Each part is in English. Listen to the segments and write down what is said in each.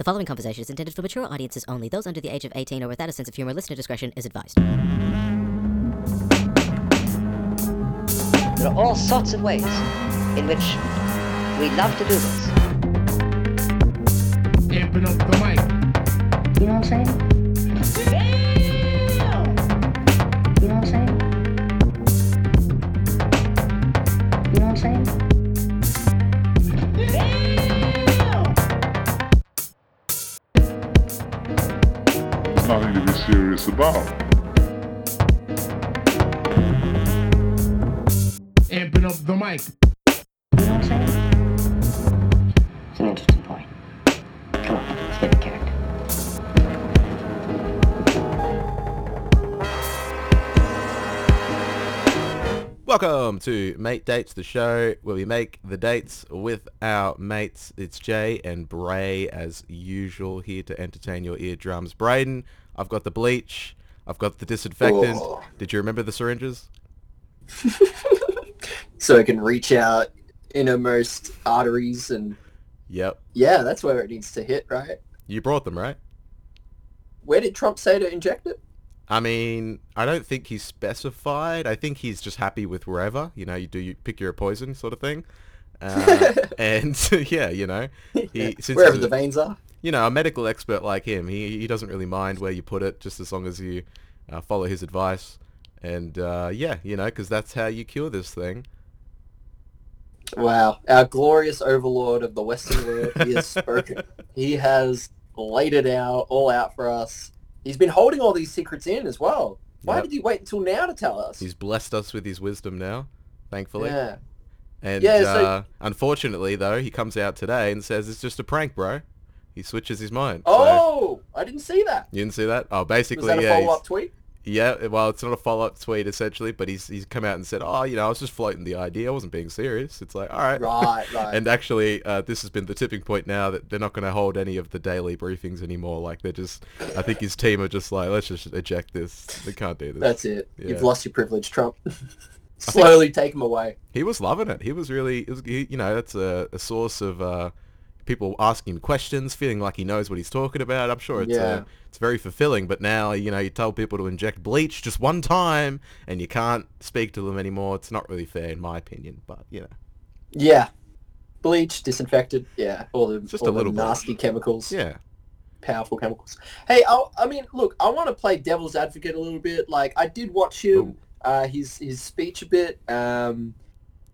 The following conversation is intended for mature audiences only. Those under the age of 18 or without a sense of humor, listener discretion is advised. There are all sorts of ways in which we love to do this. Amping up the mic. You know what I'm saying? Serious about. Amping up the mic. You know what I'm saying? It's an interesting point. Come on, let's get in character. Welcome to Mate Dates, the show where we make the dates with our mates. It's Jay and Bray as usual here to entertain your eardrums. Braden, I've got the bleach. I've got the disinfectant. Oh. Did you remember the syringes? so it can reach out innermost arteries and Yep. yeah, that's where it needs to hit, right? You brought them, right? Where did Trump say to inject it? I mean, I don't think he's specified. I think he's just happy with wherever. You know, you do you pick your poison sort of thing. Uh, and yeah, you know, he since Wherever the veins are. You know, a medical expert like him, he, he doesn't really mind where you put it, just as long as you uh, follow his advice. And uh, yeah, you know, because that's how you cure this thing. Wow. Our glorious overlord of the Western world, he has spoken. He has laid it out, all out for us. He's been holding all these secrets in as well. Why Yep. did he wait until now to tell us? He's blessed us with his wisdom now, thankfully. yeah. And Yeah, so- uh, unfortunately, though, he comes out today and says it's just a prank, bro. He switches his mind. So- Oh, I didn't see that. you didn't see that? Oh, Was basically, that a yeah. follow-up tweet? Yeah, well, it's not a follow-up tweet essentially, but he's he's come out and said, "Oh, you know, I was just floating the idea. I wasn't being serious." It's like, all right, Right, right. And actually, uh, this has been the tipping point now that they're not going to hold any of the daily briefings anymore. Like they're just, I think his team are just like, let's just eject this. They can't do this. That's it. You've lost your privilege, Trump. Slowly take him away. He was loving it. He was really, it was, he, you know, that's a, a source of uh, people asking questions, feeling like he knows what he's talking about. I'm sure it's Yeah. uh, it's very fulfilling. But now, you know, you tell people to inject bleach just one time, and you can't speak to them anymore. It's not really fair, in my opinion. But you know, Yeah. Bleach, disinfected, yeah, all the, Just all a little nasty chemicals, yeah, powerful chemicals. Hey, I, I mean, look, I want to play devil's advocate a little bit. Like, I did watch him, uh, his his speech a bit. Um,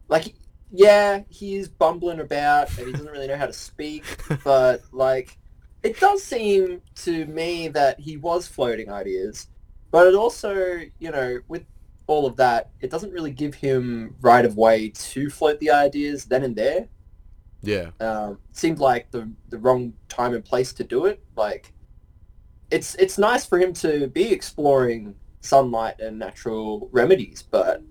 like, yeah, he's bumbling about and he doesn't really know how to speak, but like, it does seem to me that he was floating ideas, but it also, you know, with all of that, it doesn't really give him right of way to float the ideas then and there yeah, um, seemed like the the wrong time and place to do it. Like, it's it's nice for him to be exploring sunlight and natural remedies, but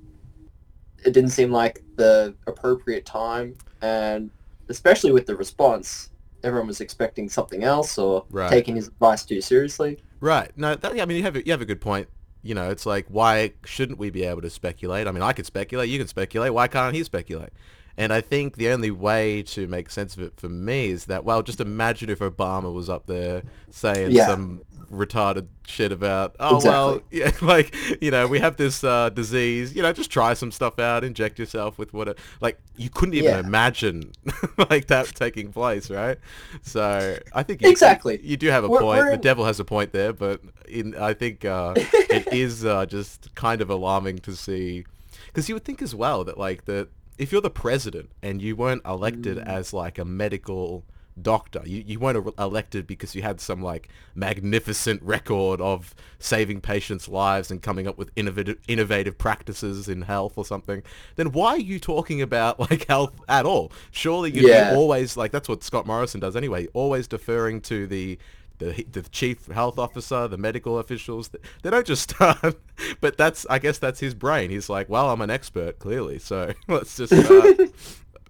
it didn't seem like the appropriate time, and especially with the response, everyone was expecting something else or Right. taking his advice too seriously. right. No, that, I mean, you have a, you have a good point. You know, it's like, why shouldn't we be able to speculate? I mean, I could speculate, you can speculate. Why can't he speculate? And I think the only way to make sense of it for me is that, well, just imagine if Obama was up there saying Yeah. some retarded shit about, oh, well, yeah, like, you know, we have this uh, disease, you know, just try some stuff out, inject yourself with what, it, like, you couldn't even Yeah. imagine, like, that taking place, right? So I think you, Exactly. you do have a We're- point. we're the in- devil has a point there, but in, I think uh, it is uh, just kind of alarming to see, because you would think as well that, like, the if you're the president and you weren't elected Mm. as like a medical doctor, you, you weren't e- elected because you had some like magnificent record of saving patients' lives and coming up with innovative innovative practices in health or something, then why are you talking about like health at all? Surely you'd Yeah. always like that's what Scott Morrison does anyway, always deferring to the the, the chief health officer, the medical officials, they don't just start. But that's, I guess that's his brain. He's like, well, I'm an expert, clearly, so let's just start.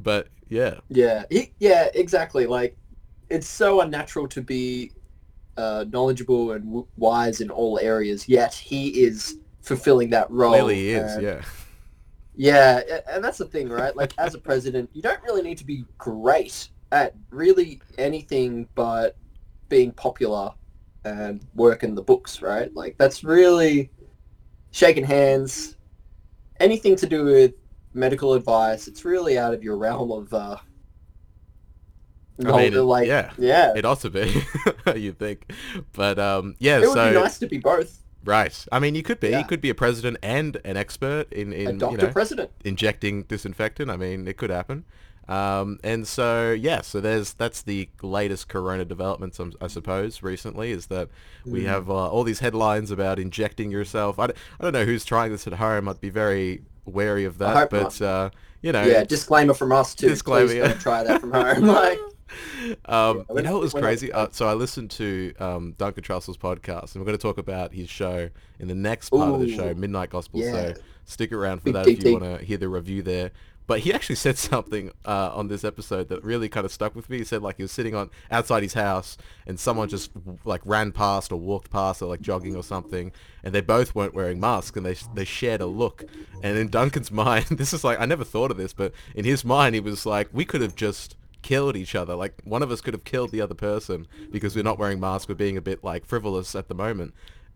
But yeah, Yeah, he, yeah, exactly. Like, it's so unnatural to be uh, knowledgeable and w- wise in all areas, yet he is fulfilling that role. clearly he is. and- Yeah, Yeah, and that's the thing, right? Like, as a president, you don't really need to be great at really anything but being popular and work in the books, right? Like that's really shaking hands. Anything to do with medical advice, it's really out of your realm of uh I mean, it- like yeah. yeah. It ought to be, you think. But um, yeah, It would so be nice to be both. right. I mean, you could be. Yeah. You could be a president and an expert in in A you doctor know, president. injecting disinfectant. I mean, it could happen. Um, and so yeah, so there's that's the latest corona developments, um, I suppose. Recently, is that we Mm. have uh, all these headlines about injecting yourself. I don't, I don't know who's trying this at home. I'd be very wary of that. but uh, you know, Yeah, disclaimer from us too. Disclaimer, Please yeah. don't try that from home. like um, you know what was not- crazy? Uh, so I listened to um, Duncan Trussell's podcast, and we're going to talk about his show in the next part of the show, Midnight Gospel. yeah. So stick around for Big that if you want to hear the review there. But he actually said something uh, on this episode that really kind of stuck with me. He said like he was sitting on outside his house, and someone just like ran past or walked past or like jogging or something, and they both weren't wearing masks, and they they shared a look. And in Duncan's mind, this is like I never thought of this, but in his mind, he was like, we could have just killed each other. Like one of us could have killed the other person because we're not wearing masks. We're being a bit like frivolous at the moment.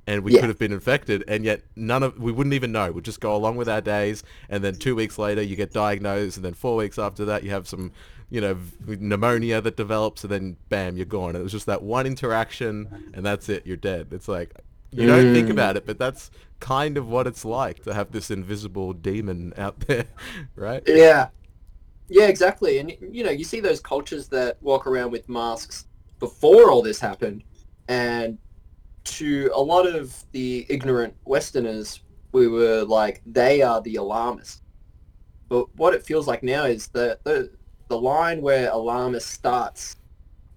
And we Yeah. could have been infected, and yet none of we wouldn't even know. We'd just go along with our days, and then two weeks later you get diagnosed, and then four weeks after that you have some, you know, pneumonia that develops, and then bam, you're gone. It was just that one interaction, and that's it. You're dead. It's like you don't think mm. about it, but that's kind of what it's like to have this invisible demon out there, right? Yeah. Yeah, exactly. And you know, you see those cultures that walk around with masks before all this happened, and to a lot of the ignorant Westerners, we were like, they are the alarmists. But what it feels like now is that the the line where alarmist starts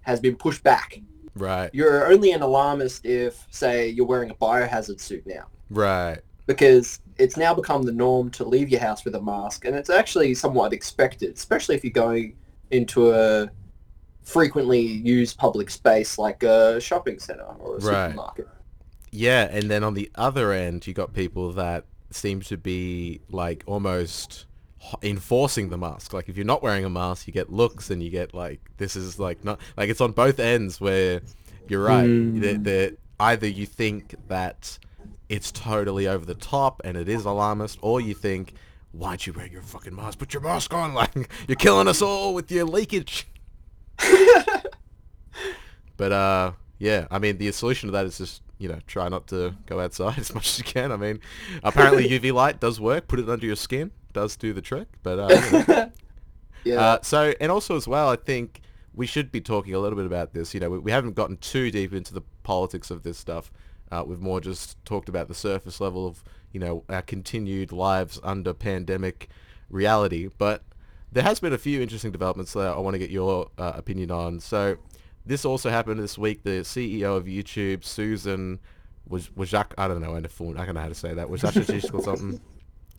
has been pushed back. Right, You're only an alarmist if, say, you're wearing a biohazard suit now. right. because it's now become the norm to leave your house with a mask, and it's actually somewhat expected, especially if you're going into a frequently used public space like a shopping center or a Right. supermarket. Yeah, and then on the other end, you got people that seem to be like almost enforcing the mask. Like if you're not wearing a mask, you get looks, and you get like this is like not like it's on both ends where you're right. Mm. That that either you think that it's totally over the top and it is alarmist, or you think, why'd you wear your fucking mask? Put your mask on, like you're killing us all with your leakage. But uh, yeah, I mean, the solution to that is just you know try not to go outside as much as you can. I mean, apparently UV light does work. Put it under your skin, does do the trick. But uh. Yeah. uh, so and also as well, I think we should be talking a little bit about this. You know, we, we haven't gotten too deep into the politics of this stuff. Uh, we've more just talked about the surface level of you know our continued lives under pandemic reality. But there has been a few interesting developments that I want to get your uh, opinion on. So this also happened this week. The CEO of YouTube, Susan, was Wojak. I don't know. I don't know how to say that. Wojak or something.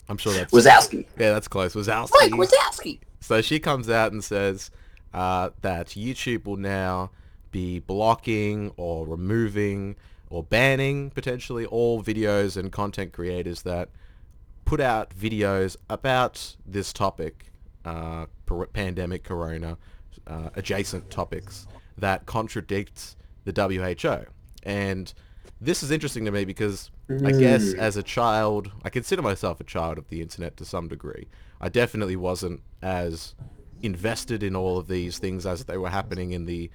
I'm sure that's Wazowski. yeah, that's close. Wazowski. Mike Wazowski. So she comes out and says uh, that YouTube will now be blocking or removing or banning potentially all videos and content creators that put out videos about this topic, uh, pandemic, corona, uh, adjacent topics that contradict the WHO. And this is interesting to me because I guess as a child, I consider myself a child of the internet to some degree. I definitely wasn't as invested in all of these things as they were happening in the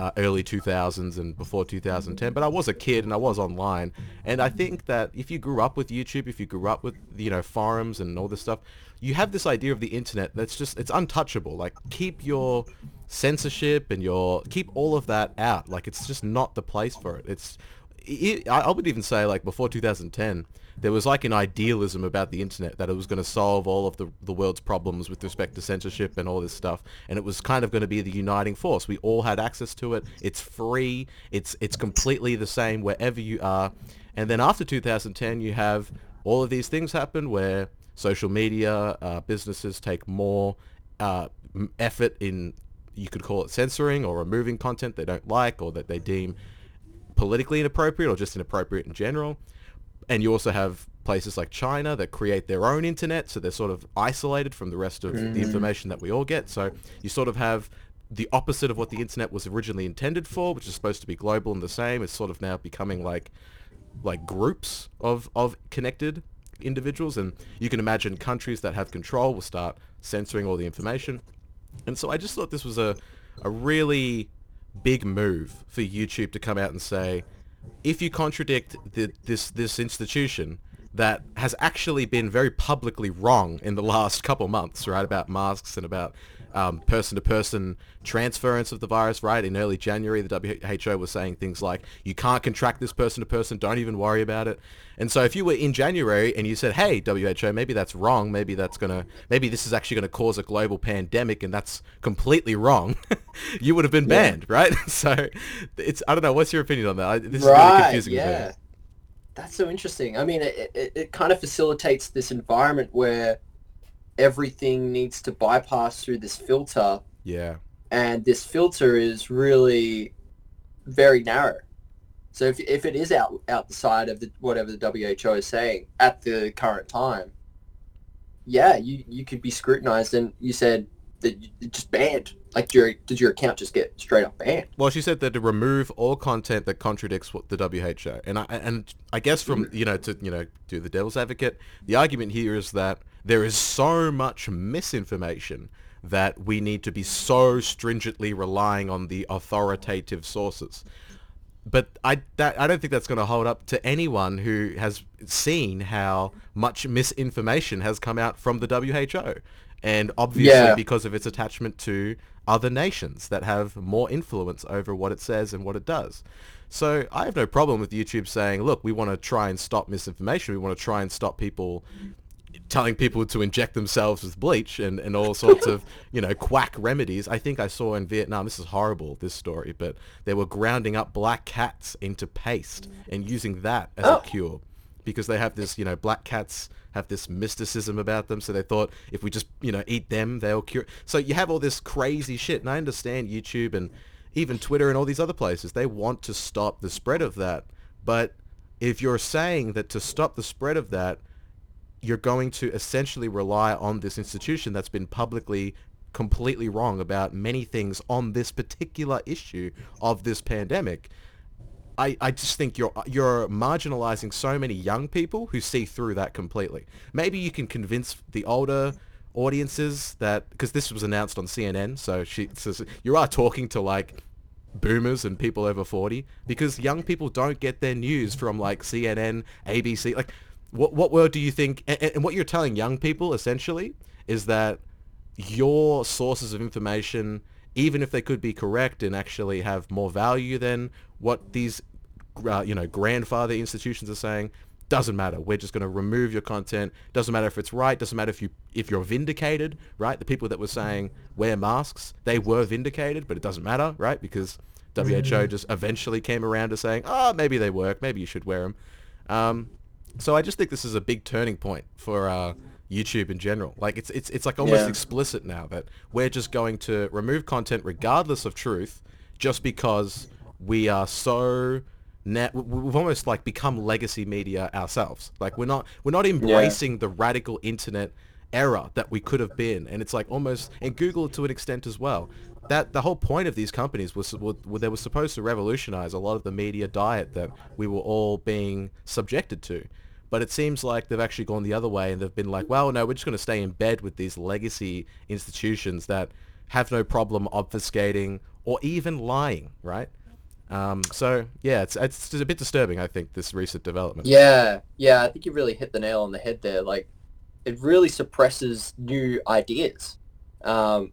uh, early 2000s and before 2010 but I was a kid and I was online. And I think that if you grew up with YouTube if you grew up with you know forums and all this stuff you have this idea of the internet that's just it's untouchable. Like keep your censorship and your keep all of that out. Like it's just not the place for it. It's it, I would even say like before 2010 there was like an idealism about the internet that it was going to solve all of the, the world's problems with respect to censorship and all this stuff and it was kind of going to be the uniting force. We all had access to it. It's free. It's it's completely the same wherever you are. And then after 2010 you have all of these things happen where social media uh, businesses take more uh, effort in you could call it censoring or removing content they don't like or that they deem politically inappropriate or just inappropriate in general. And you also have places like China that create their own internet, so they're sort of isolated from the rest of the mm. information that we all get. So you sort of have the opposite of what the internet was originally intended for, which is supposed to be global and the same, is sort of now becoming like like groups of of connected individuals, and you can imagine countries that have control will start censoring all the information. And so I just thought this was a a really big move for YouTube to come out and say, if you contradict the, this this institution that has actually been very publicly wrong in the last couple months, right, about masks and about um, person-to-person transference of the virus, right? In early January, the WHO was saying things like, you can't contract this person-to-person, don't even worry about it. And so if you were in January and you said, hey, WHO, maybe that's wrong, maybe that's going to, maybe this is actually going to cause a global pandemic and that's completely wrong, you would have been banned, right? So it's, I don't know, what's your opinion on that? I- This is really confusing yeah. That's so interesting. I mean, it, it, it kind of facilitates this environment where everything needs to bypass through this filter, Yeah. and this filter is really very narrow. So if, if it is out out the side of the whatever the WHO is saying at the current time, yeah, you, you could be scrutinized, and you said that you just banned. Like, did your did your account just get straight up banned? Well, she said that to remove all content that contradicts what the WHO, and I and I guess from mm-hmm. you know to you know do the devil's advocate, the argument here is that there is so much misinformation that we need to be so stringently relying on the authoritative sources. But I that I don't think that's going to hold up to anyone who has seen how much misinformation has come out from the WHO, and obviously Yeah. because of its attachment to other nations that have more influence over what it says and what it does. So I have no problem with YouTube saying, look, we want to try and stop misinformation. We want to try and stop people telling people to inject themselves with bleach and, and all sorts of, you know, quack remedies. I think I saw in Vietnam, this is horrible, this story, but they were grounding up black cats into paste and using that as Oh. a cure because they have this, you know, black cats have this mysticism about them. So they thought if we just, you know, eat them, they'll cure. So you have all this crazy shit. And I understand YouTube and even Twitter and all these other places, they want to stop the spread of that. But if you're saying that to stop the spread of that, you're going to essentially rely on this institution that's been publicly completely wrong about many things on this particular issue of this pandemic. I, I just think you're you're marginalizing so many young people who see through that completely. Maybe you can convince the older audiences that because this was announced on CNN, so she says you are talking to like boomers and people over 40 because young people don't get their news from like CNN, ABC. Like what what word do you think and, and what you're telling young people essentially is that your sources of information even if they could be correct and actually have more value than what these uh, you know grandfather institutions are saying doesn't matter we're just going to remove your content doesn't matter if it's right doesn't matter if you if you're vindicated right the people that were saying wear masks they were vindicated but it doesn't matter right because WHO just eventually came around to saying oh maybe they work maybe you should wear them um, so I just think this is a big turning point for uh, YouTube in general. Like it's it's it's like almost Yeah. explicit now that we're just going to remove content regardless of truth, just because we are so. We've almost like become legacy media ourselves. Like we're not we're not embracing the radical internet era that we could have been, and it's like almost and Google to an extent as well. That the whole point of these companies was, was they were supposed to revolutionize a lot of the media diet that we were all being subjected to. But it seems like they've actually gone the other way and they've been like, well, no, we're just going to stay in bed with these legacy institutions that have no problem obfuscating or even lying, right? Um, so yeah, it's it's a bit disturbing, I think, this recent development. Yeah, yeah, I think you really hit the nail on the head there. Like, it really suppresses new ideas um,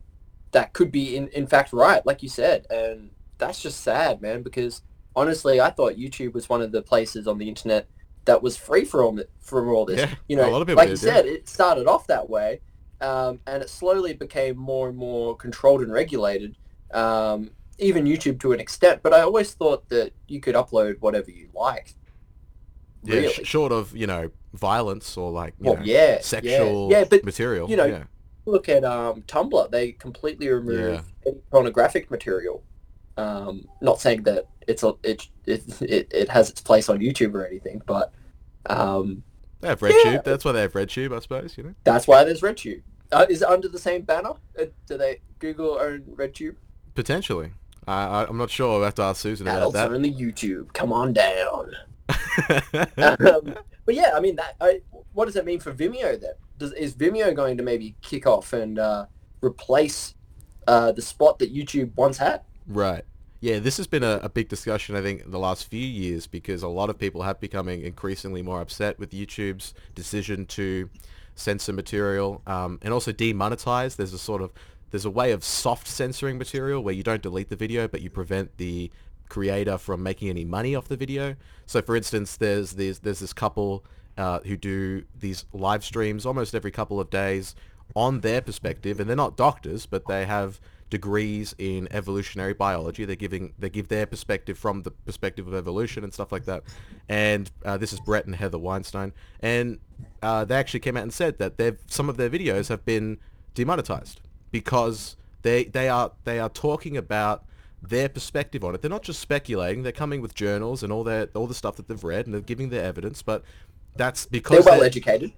that could be, in, in fact, right, like you said. And that's just sad, man, because honestly, I thought YouTube was one of the places on the internet that was free from, from all this. Yeah, you know, a lot of people like you did, yeah. said, it started off that way, um, and it slowly became more and more controlled and regulated. Um, even YouTube to an extent, but I always thought that you could upload whatever you. Yeah, Really? sh- short of you know violence or like you Well, know, yeah, yeah, sexual yeah, but, material. you know, yeah. look at um, Tumblr. They completely remove any pornographic material. Um, not saying that it's a, it, it it it has its place on YouTube or anything, but um, They have RedTube. Yeah. That's why they have RedTube, I suppose. You know. that's why there's RedTube. Uh, is it under the same banner? Uh, do they Google own RedTube? Potentially. I I, I'm not sure. We'll have to ask Susan about Adults that. only YouTube. Come on down. um, but yeah, I mean, that. I, what does that mean for Vimeo then? Does, is Vimeo going to maybe kick off and uh, replace uh, the spot that YouTube once had? Right. Yeah, this has been a, a big discussion, I think, in the last few years because a lot of people have becoming increasingly more upset with YouTube's decision to censor material um, and also demonetize. There's a sort of there's a way of soft censoring material where you don't delete the video, but you prevent the creator from making any money off the video. So, for instance, there's there's, this couple uh, who do these live streams almost every couple of days on their perspective, and they're not doctors, but they have degrees in evolutionary biology. They're giving they give their perspective from the perspective of evolution and stuff like that. And uh, this is Brett and Heather Weinstein, and uh, they actually came out and said that they've some of their videos have been demonetized because they they are they are talking about their perspective on it. They're not just speculating. They're coming with journals and all their all the stuff that they've read and they're giving their evidence. But that's because They're because well they're- educated.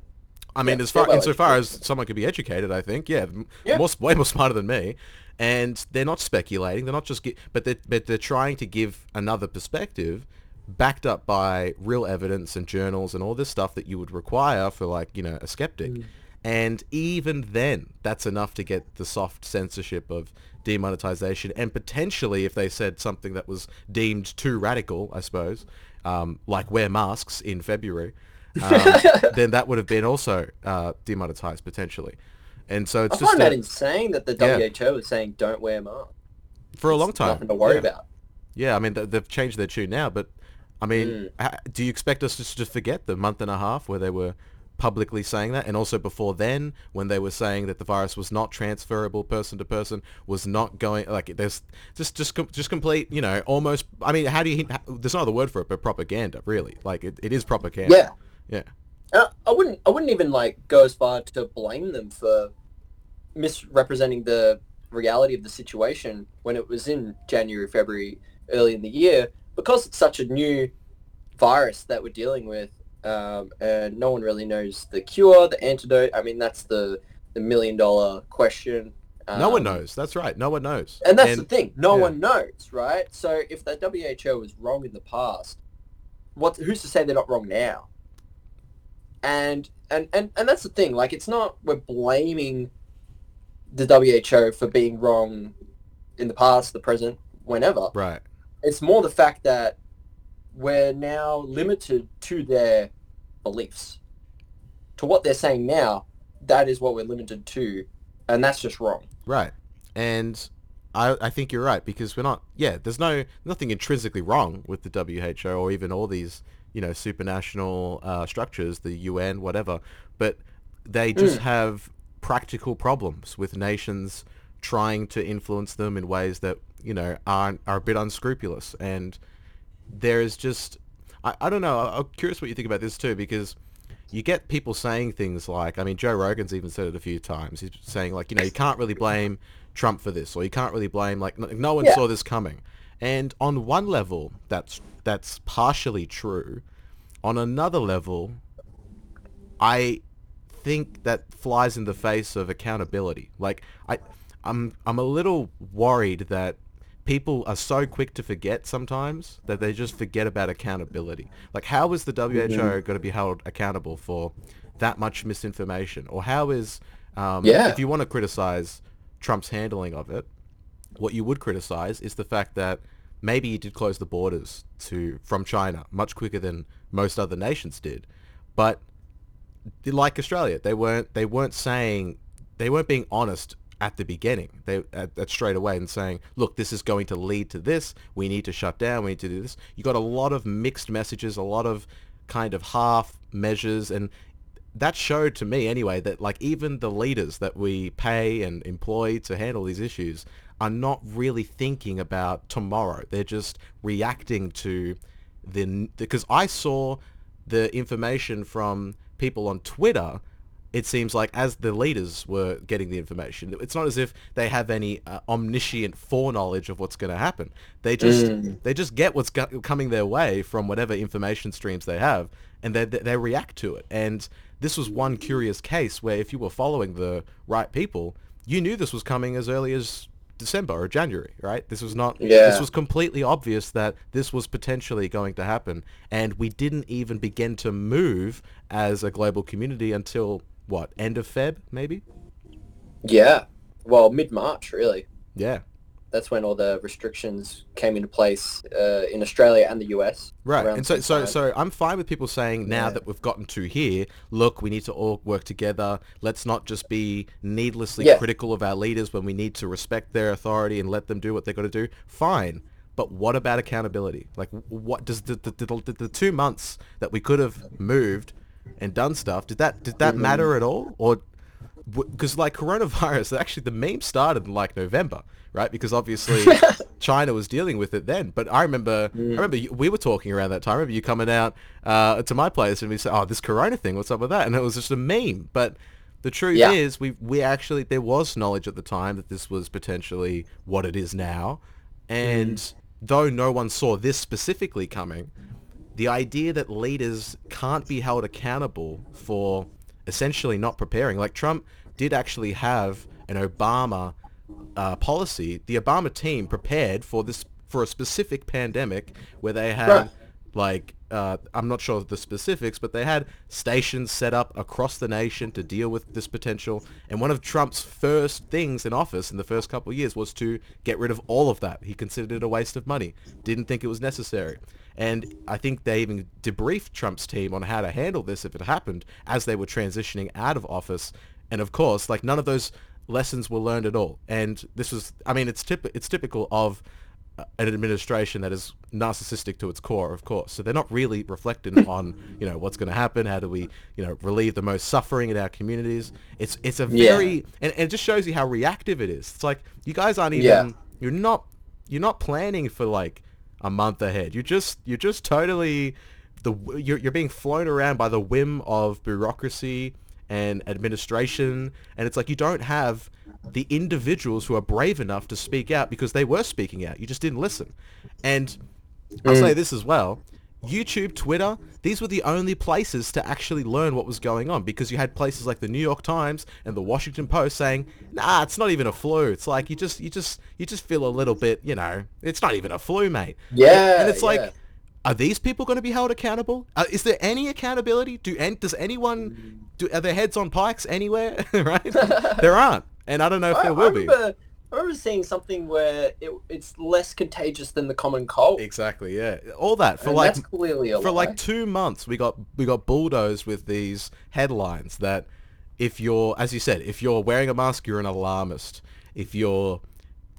I mean, Yeah, as far they're well insofar as someone could be educated, I think, yeah, Yeah. more way more smarter than me, and they're not speculating. They're not just, gi- but they but they're trying to give another perspective, backed up by real evidence and journals and all this stuff that you would require for like you know a skeptic, Mm. And even then, that's enough to get the soft censorship of demonetization, and potentially if they said something that was deemed too radical, I suppose, um, like wear masks in February um, then that would have been also uh, demonetized potentially. And so I it's just find that insane that the Yeah. WHO is saying don't wear masks. for a long time. Nothing to worry yeah. about. Yeah, I mean they've changed their tune now, but I mean, Mm. do you expect us just to forget the month and a half where they were publicly saying that, and also before then when they were saying that the virus was not transferable person to person, was not going like there's just just just complete, you know, almost. I mean, how do you? There's no other word for it, but propaganda. Really, like it, it is propaganda. Yeah. Yeah. Uh, I wouldn't. I wouldn't even like go as far to blame them for misrepresenting the reality of the situation when it was in January, February, early in the year, because it's such a new virus that we're dealing with, um, and no one really knows the cure, the antidote. I mean, that's the the million dollar question. no one Um, knows. That's right. No one knows. And that's the thing. No yeah. one knows, right? So if the WHO was wrong in the past, what? Who's to say they're not wrong now? And and and and that's the thing. Like, it's not we're blaming the WHO for being wrong in the past, the present, whenever. Right. It's more the fact that we're now limited to their beliefs, to what they're saying now. That is what we're limited to, and that's just wrong. Right. And I, I think you're right because we're not, yeah, there's no, nothing intrinsically wrong with the WHO or even all these, you know, supranational uh, structures, the UN, whatever, but they just have practical problems with nations trying to influence them in ways that, you know, aren't, are a bit unscrupulous. And there is just, I, I don't know, I'm curious what you think about this too because you get people saying things like, I mean, Joe Rogan's even said it a few times. He's saying like, you know, you can't really blame Trump for this, or you can't really blame like no one Yeah. saw this coming. And on one level, that's that's partially true. On another level, I think that flies in the face of accountability. Like I, I'm I'm a little worried that people are so quick to forget sometimes that they just forget about accountability. Like how is the WHO going to be held accountable for that much misinformation? Or how is um, Yeah. if you want to criticize Trump's handling of it, what you would criticize is the fact that maybe he did close the borders to from China much quicker than most other nations did, but like Australia, they weren't they weren't saying they weren't being honest at the beginning. They at, at straight away and saying, look, this is going to lead to this. We need to shut down. We need to do this. You got a lot of mixed messages, a lot of kind of half measures, and that showed to me anyway that like even the leaders that we pay and employ to handle these issues are not really thinking about tomorrow. They're just reacting to the because I saw the information from people on Twitter. It seems like as the leaders were getting the information, it's not as if they have any uh, omniscient foreknowledge of what's going to happen. They just they just get what's go- coming their way from whatever information streams they have, and they they react to it. And this was one curious case where if you were following the right people, you knew this was coming as early as December or January, right? This was not. Yeah. This was completely obvious that this was potentially going to happen, and we didn't even begin to move as a global community until what end of Feb, maybe. Yeah. Well, mid March, really. Yeah. That's when all the restrictions came into place uh, in Australia and the US. Right, and so so time. so I'm fine with people saying now Yeah. that we've gotten to here, look, we need to all work together. Let's not just be needlessly Yeah. critical of our leaders when we need to respect their authority and let them do what they got to do. Fine, but what about accountability? Like, what does the, the, the, the two months that we could have moved and done stuff did that did Mm-hmm. that matter at all or? Because like coronavirus, actually the meme started in like November, right? Because obviously China was dealing with it then. But I remember, I remember you, we were talking around that time. I remember you coming out uh, to my place and we said, "Oh, this Corona thing, what's up with that?" And it was just a meme. But the truth Yeah. is, we we actually there was knowledge at the time that this was potentially what it is now, and though no one saw this specifically coming, the idea that leaders can't be held accountable for essentially not preparing. Like Trump did actually have an Obama uh, policy. The Obama team prepared for this for a specific pandemic where they had Right. Like uh, I'm not sure of the specifics, but they had stations set up across the nation to deal with this potential. And one of Trump's first things in office in the first couple of years was to get rid of all of that. He considered it a waste of money. Didn't think it was necessary. And I think they even debriefed Trump's team on how to handle this if it happened as they were transitioning out of office. And of course, like none of those lessons were learned at all. And this was, I mean, it's it's typical of an administration that is narcissistic to its core, of course. So they're not really reflecting on, you know, what's going to happen. How do we, you know, relieve the most suffering in our communities? It's it's a Yeah. very and, and it just shows you how reactive it is. It's like you guys aren't even Yeah. you're not you're not planning for like a month ahead. You're just you're just totally the you're you're being flown around by the whim of bureaucracy and administration and it's like you don't have the individuals who are brave enough to speak out because they were speaking out. You just didn't listen. And I'll say this as well. YouTube, Twitter, these were the only places to actually learn what was going on because you had places like the New York Times and the Washington Post saying, "Nah, it's not even a flu. It's like you just you just you just feel a little bit, you know, it's not even a flu, mate." Yeah, And it's like yeah. are these people going to be held accountable? Uh, is there any accountability? Do and does anyone do are their heads on pikes anywhere? right? there aren't, and I don't know if I, there I will be. remember, I remember seeing something where it, it's less contagious than the common cold. Exactly, yeah. All that for and like that's clearly a for lie. like two months we got we got bulldozed with these headlines that if you're as you said if you're wearing a mask you're an alarmist if you're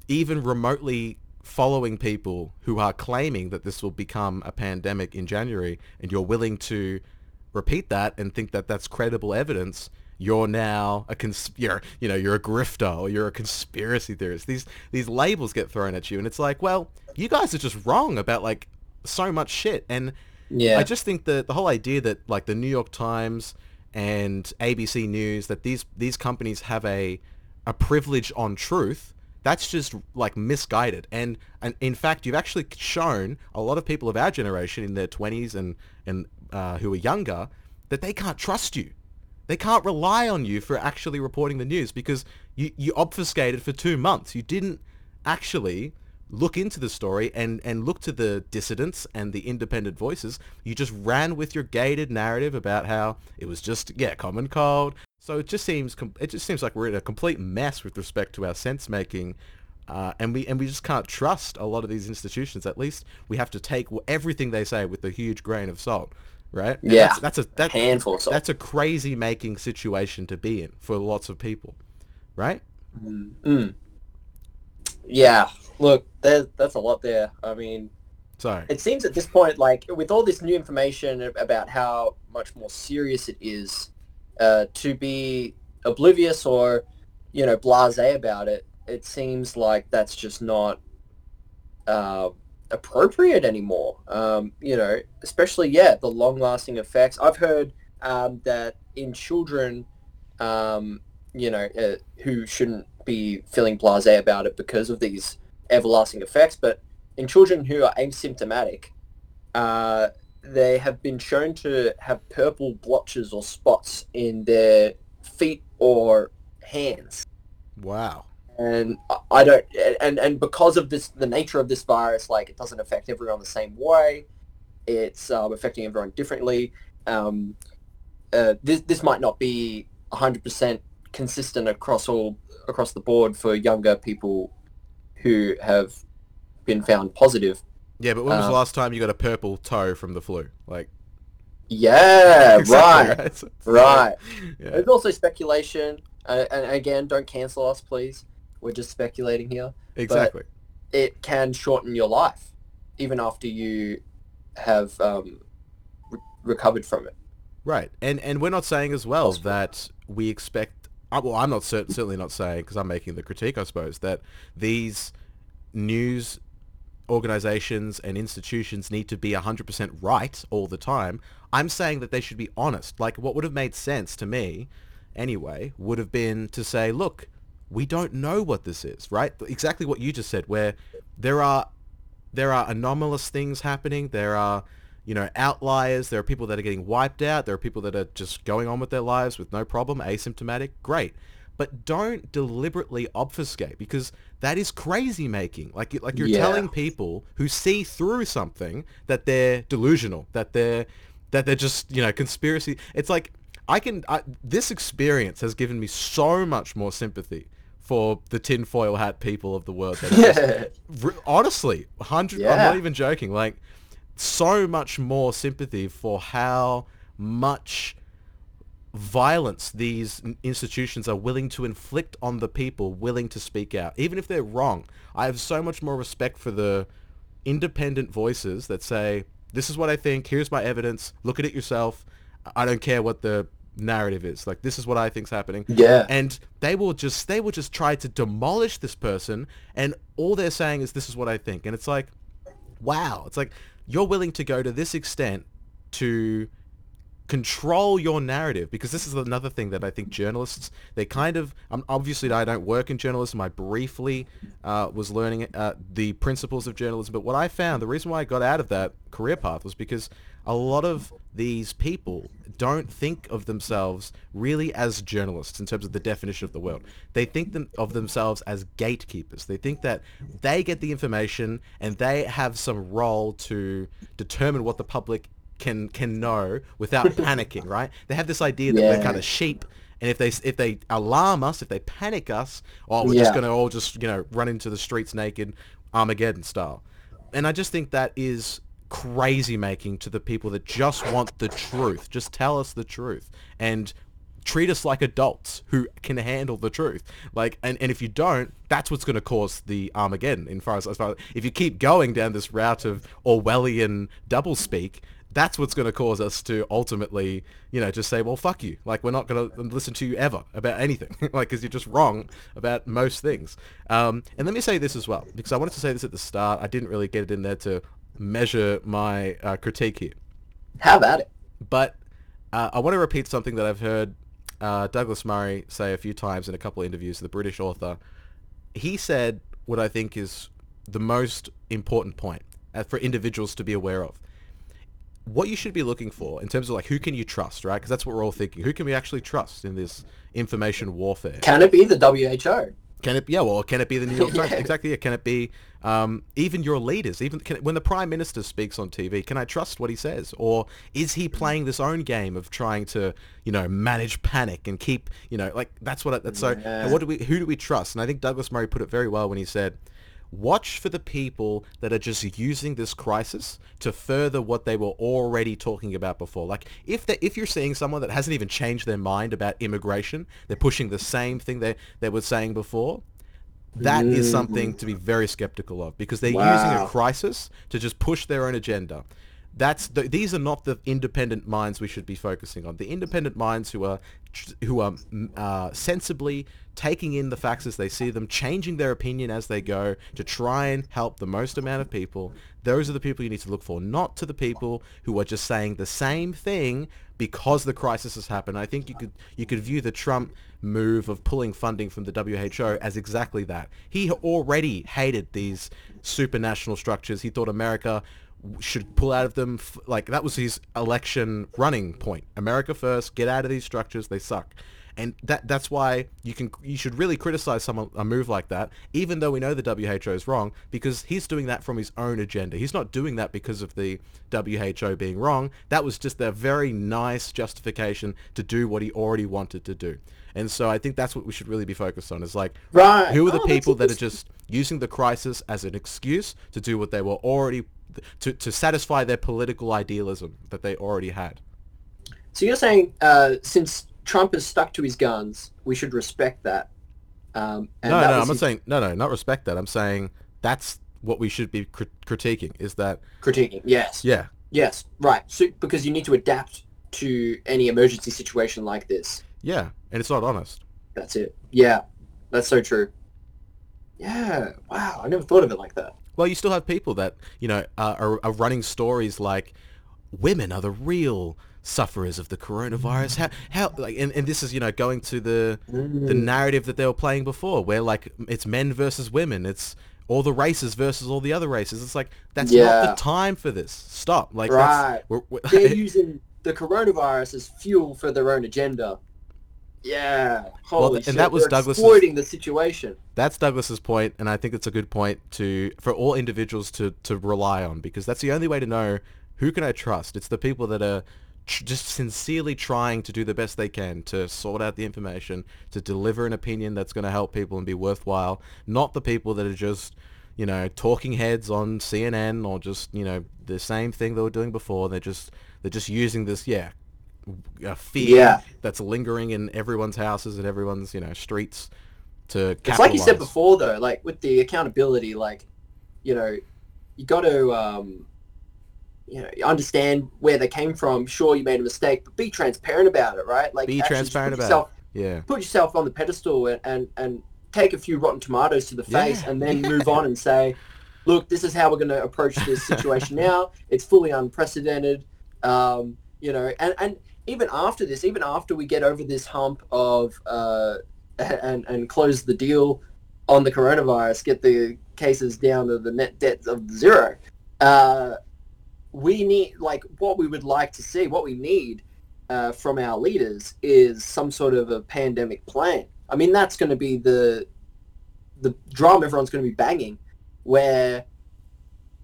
even remotely following people who are claiming that this will become a pandemic in January and you're willing to repeat that and think that that's credible evidence you're now a cons- you're, you know you're a grifter or you're a conspiracy theorist. These these labels get thrown at you and it's like well you guys are just wrong about like so much shit. And Yeah. I just think that the whole idea that like the New York Times and ABC News that these these companies have a a privilege on truth that's just like misguided. And, and in fact you've actually shown a lot of people of our generation in their 20s and and uh, who are younger that they can't trust you they can't rely on you for actually reporting the news because you, you obfuscated for two months you didn't actually look into the story and, and look to the dissidents and the independent voices. You just ran with your gated narrative about how it was just yeah common cold. So it just seems it just seems like we're in a complete mess with respect to our sense making. Uh, and we and we just can't trust a lot of these institutions. At least we have to take everything they say with a huge grain of salt, right? And Yeah. that's, that's a that's Handful of that's a crazy making situation to be in for lots of people, right? Mm. Yeah. Look, there's, that's a lot there. I mean, So it seems at this point, like with all this new information about how much more serious it is, uh, to be oblivious or, you know, blasé about it, it seems like that's just not uh, appropriate anymore. Um, you know, especially yeah, the long-lasting effects. I've heard um, that in children, um, you know, uh, who shouldn't be feeling blasé about it because of these everlasting effects, but in children who are asymptomatic, uh, they have been shown to have purple blotches or spots in their feet or hands. wow. And I- don't and and because of this the nature of this virus like it doesn't affect everyone the same way. It's um, affecting everyone differently. Um, uh, this this might not be 100% consistent across all across the board for younger people who have been found positive. Yeah, but when was the Um, last time you got a purple toe from the flu? Like, yeah Exactly, right. So- right. Yeah. there's also speculation uh, and again don't cancel us please we're just speculating here Exactly. it can shorten your life even after you have um, re- recovered from it. Right, and and we're not saying as well Possible. that we expect. uh, Well, I'm not cer- certainly not saying because I'm making the critique, I suppose, that these news organizations and institutions need to be 100% right all the time. I'm saying that they should be honest. Like what would have made sense to me, anyway, would have been to say, look, we don't know what this is, right? Exactly what you just said, where there are there are anomalous things happening. There are, you know, outliers. There are people that are getting wiped out. There are people that are just going on with their lives with no problem, asymptomatic. Great. But don't deliberately obfuscate because that is crazy making. Like, like you're Yeah. telling people who see through something that they're delusional, that they're, that they're just, you know, conspiracy. It's like, I can, I, this experience has given me so much more sympathy for the tinfoil hat people of the world. That are just honestly, hundred. I'm not even joking. Like, so much more sympathy for how much violence these institutions are willing to inflict on the people willing to speak out, even if they're wrong. I have so much more respect for the independent voices that say, "This is what I think. Here's my evidence. Look at it yourself. I don't care what the narrative is. Like, this is what I think's happening." Yeah. and they will just they will just try to demolish this person and all they're saying is this is what i think and it's like wow it's like you're willing to go to this extent to control your narrative because this is another thing that I think journalists they kind of um, obviously I don't work in journalism I briefly uh, was learning uh, the principles of journalism but what I found the reason why I got out of that career path was because a lot of these people don't think of themselves really as journalists in terms of the definition of the world. They think them, of themselves as gatekeepers. They think that they get the information and they have some role to determine what the public can can know without panicking, right? They have this idea that we're kind of sheep and if they if they alarm us, if they panic us, oh, we're just going to all just, you know, run into the streets naked Armageddon style. And I just think that is crazy making to the people that just want the truth. Just tell us the truth and treat us like adults who can handle the truth. Like, and, and if you don't, that's what's going to cause the Armageddon. In far as, as far if you keep going down this route of Orwellian doublespeak, that's what's going to cause us to ultimately, you know, just say, well, fuck you. Like, we're not going to listen to you ever about anything. like, because you're just wrong about most things. Um, and let me say this as well, because I wanted to say this at the start. I didn't really get it in there to measure my uh, critique here. How about it? But uh, I want to repeat something that I've heard uh, Douglas Murray say a few times in a couple of interviews, the British author. He said what I think is the most important point uh, for individuals to be aware of. What you should be looking for in terms of like who can you trust, right? Because that's what we're all thinking. Who can we actually trust in this information warfare? Can it be the WHO? Can it? Yeah. Well, can it be the New York Times? Yeah. Exactly. Yeah. Can it be um, even your leaders? Even can, when the prime minister speaks on TV, can I trust what he says, or is he playing this own game of trying to, you know, manage panic and keep, you know, like that's what. I, that's so. Yeah. And what do we? Who do we trust? And I think Douglas Murray put it very well when he said. Watch for the people that are just using this crisis to further what they were already talking about before. Like if they, if you're seeing someone that hasn't even changed their mind about immigration, they're pushing the same thing they they were saying before. That is mm. something to be very skeptical of because they're using a crisis to just push their own agenda. That's the, these are not the independent minds we should be focusing on. The independent minds who are who are uh, sensibly taking in the facts as they see them, changing their opinion as they go to try and help the most amount of people. Those are the people you need to look for, not to the people who are just saying the same thing because the crisis has happened. I think you could you could view the Trump move of pulling funding from the WHO as exactly that. He already hated these supranational structures. He thought America should pull out of them. f- Like that was his election running point. America first, get out of these structures. They suck. and that that's why you can you should really criticize someone a move like that, even though we know the WHO is wrong, because he's doing that from his own agenda. He's not doing that because of the WHO being wrong. That was just a very nice justification to do what he already wanted to do. And so I think that's what we should really be focused on. Is like, Right. who are the Oh, people that are just using the crisis as an excuse to do what they were already to, to satisfy their political idealism that they already had. So you're saying uh, since Trump has stuck to his guns, we should respect that. Um, and no, that no, I'm not saying no, no, not respect that. I'm saying that's what we should be crit- critiquing. Is that critiquing. Yes. yeah, Yes. Right. So because you need to adapt to any emergency situation like this. yeah, and it's not honest. That's it. Yeah. That's so true. Yeah. Wow. I never thought of it like that. Well, you still have people that you know are, are running stories like women are the real sufferers of the coronavirus. How how like and, and this is you know going to the the mm. narrative that they were playing before, where like it's men versus women, it's all the races versus all the other races. It's like that's not the time for this. Stop. Like Right. we're, we're, They're using the coronavirus as fuel for their own agenda. Yeah. Holy and shit. that was They're exploiting the situation. that's Douglas's point, and I think it's a good point to for all individuals to to rely on because that's the only way to know who can I trust. It's the people that are tr- just sincerely trying to do the best they can to sort out the information, to deliver an opinion that's going to help people and be worthwhile, not the people that are just you know talking heads on CNN or just you know the same thing they were doing before. They're just they're just using this yeah a fear Yeah. that's lingering in everyone's houses and everyone's you know streets to It's like you said before, though, like with the accountability, like, you know, you got to, um, you know, understand where they came from. Sure, you made a mistake, but be transparent about it, right? Like, Be transparent about yourself, it. Yeah. Put yourself on the pedestal and, and, and take a few rotten tomatoes to the face Yeah, and then move on and say, look, this is how we're going to approach this situation now. It's fully unprecedented. Um, you know, and, and even after this, even after we get over this hump of uh, and and close the deal on the coronavirus, get the cases down to the net debt of zero. Uh, we need like what we would like to see, what we need uh, from our leaders is some sort of a pandemic plan. I mean, that's going to be the the drum everyone's going to be banging, where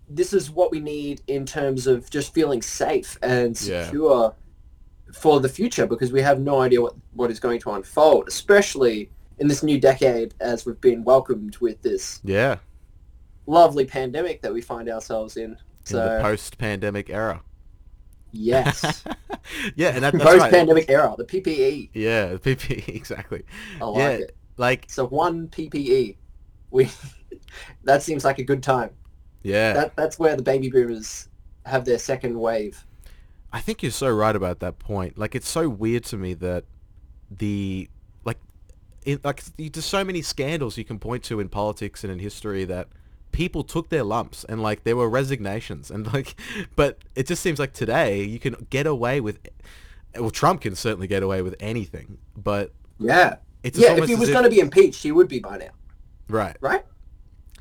this is what we need in terms of just feeling safe and Yeah. For the future because we have no idea what, what is going to unfold, especially in this new decade as we've been welcomed with this Yeah. lovely pandemic that we find ourselves in. In So the post-pandemic era. yes, yeah, and that, that's post right. pandemic era, the PPE. Yeah, the PPE exactly. I like yeah, it. like So one PPE, we that seems like a good time. yeah. That that's where the baby boomers have their second wave. I think you're so right about that point. Like, it's so weird to me that the like, it, like there's so many scandals you can point to in politics and in history that people took their lumps and like there were resignations and like, but it just seems like today you can get away with. Well, Trump can certainly get away with anything, but Yeah, it's yeah. If he as was going to be impeached, he would be by now, right. right?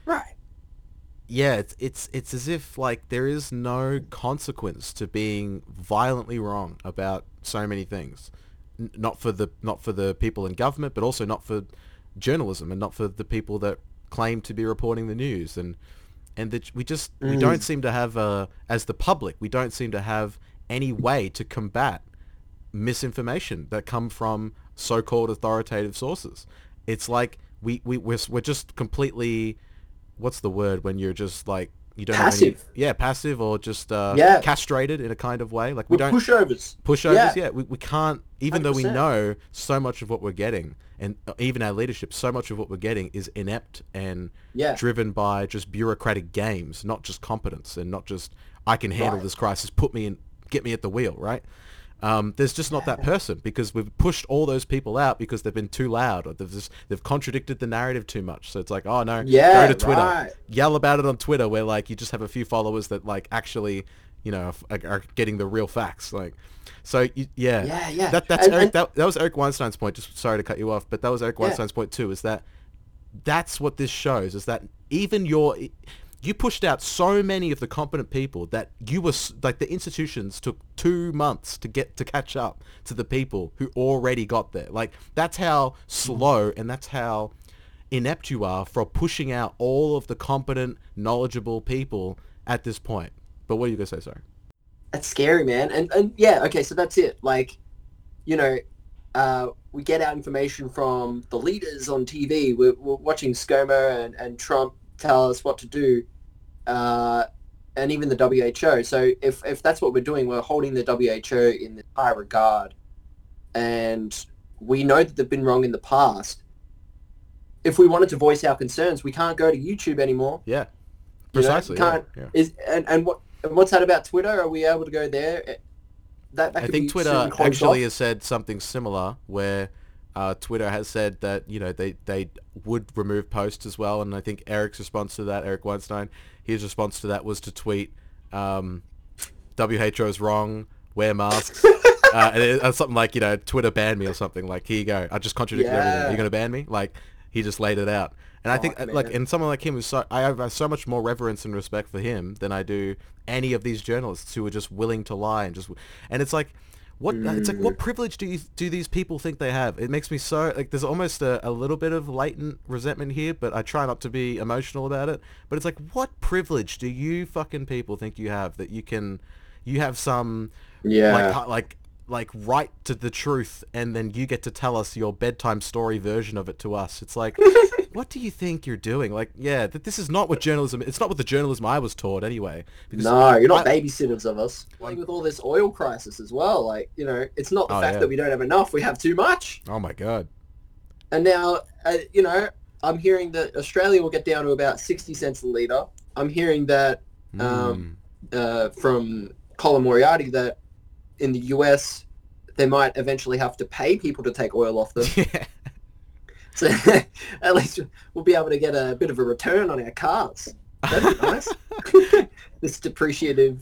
Right. Yeah, it's it's it's as if like there is no consequence to being violently wrong about so many things. N- not for the not for the people in government, but also not for journalism and not for the people that claim to be reporting the news and and that we just we mm. don't seem to have a as the public we don't seem to have any way to combat misinformation that come from so-called authoritative sources. It's like we, we we're, we're just completely what's the word when you're just like you don't have Passive. any, yeah passive or just uh, Yeah. castrated in a kind of way like we We're don't pushovers. pushovers Yeah. yeah, we, we can't even though we know so much of what we're getting and uh, even our leadership so much of what we're getting is inept and Yeah. driven by just bureaucratic games not just competence and not just i can handle Right. this crisis put me in get me at the wheel right um, there's just not that person because we've pushed all those people out because they've been too loud or they've just they've contradicted the narrative too much so it's like oh no Yeah, go to twitter right. yell about it on twitter where like you just have a few followers that like actually you know are, are getting the real facts like so you, yeah Yeah, yeah. that that's And- Eric, and- that, that was Eric Weinstein's point just sorry to cut you off but that was Eric Yeah. Weinstein's point too is that that's what this shows is that even your you pushed out so many of the competent people that you were like the institutions took two months to get to catch up to the people who already got there. Like that's how slow and that's how inept you are for pushing out all of the competent, knowledgeable people at this point. But what are you gonna say, sorry? That's scary, man. And and yeah, okay, so that's it. Like, you know, uh, we get our information from the leaders on TV. We're, we're watching ScoMo and, and Trump tell us what to do, uh, and even the WHO. So if, if that's what we're doing, we're holding the WHO in high regard, and we know that they've been wrong in the past. If we wanted to voice our concerns, we can't go to YouTube anymore. Yeah. Precisely. you yeah, can't- yeah. Is and, and what and what's that about Twitter? Are we able to go there? That, that I think Twitter actually off. has said something similar where uh, Twitter has said that, you know, they, they would remove posts as well. And I think Eric's response to that, Eric Weinstein, his response to that was to tweet, um, WHO's wrong, wear masks. uh, and it, uh, something like, you know, Twitter banned me or something. Like, here you go. I just contradicted everything. You're going to ban me? Like, he just laid it out. And I think, uh, like, man. and someone like him who's so, I have so much more reverence and respect for him than I do any of these journalists who are just willing to lie and just, and it's like, what it's like Mm. what privilege do you do these people think they have it makes me so like there's almost a, a little bit of latent resentment here but i try not to be emotional about it but it's like what privilege do you fucking people think you have that you can you have some Yeah. like like like right to the truth and then you get to tell us your bedtime story version of it to us it's like what do you think you're doing like yeah th- this is not what journalism it's not what the journalism i was taught anyway because No, you're not I- babysitters of us. Like with all this oil crisis as well, like you know, it's not the Oh, fact yeah. that we don't have enough; we have too much. oh my god And now, uh, you know, I'm hearing that Australia will get down to about sixty cents a liter. I'm hearing that Um, uh, from Colin Moriarty that in the US they might eventually have to pay people to take oil off them. Yeah So at least we'll be able to get a bit of a return on our cars. That'd be nice. this depreciative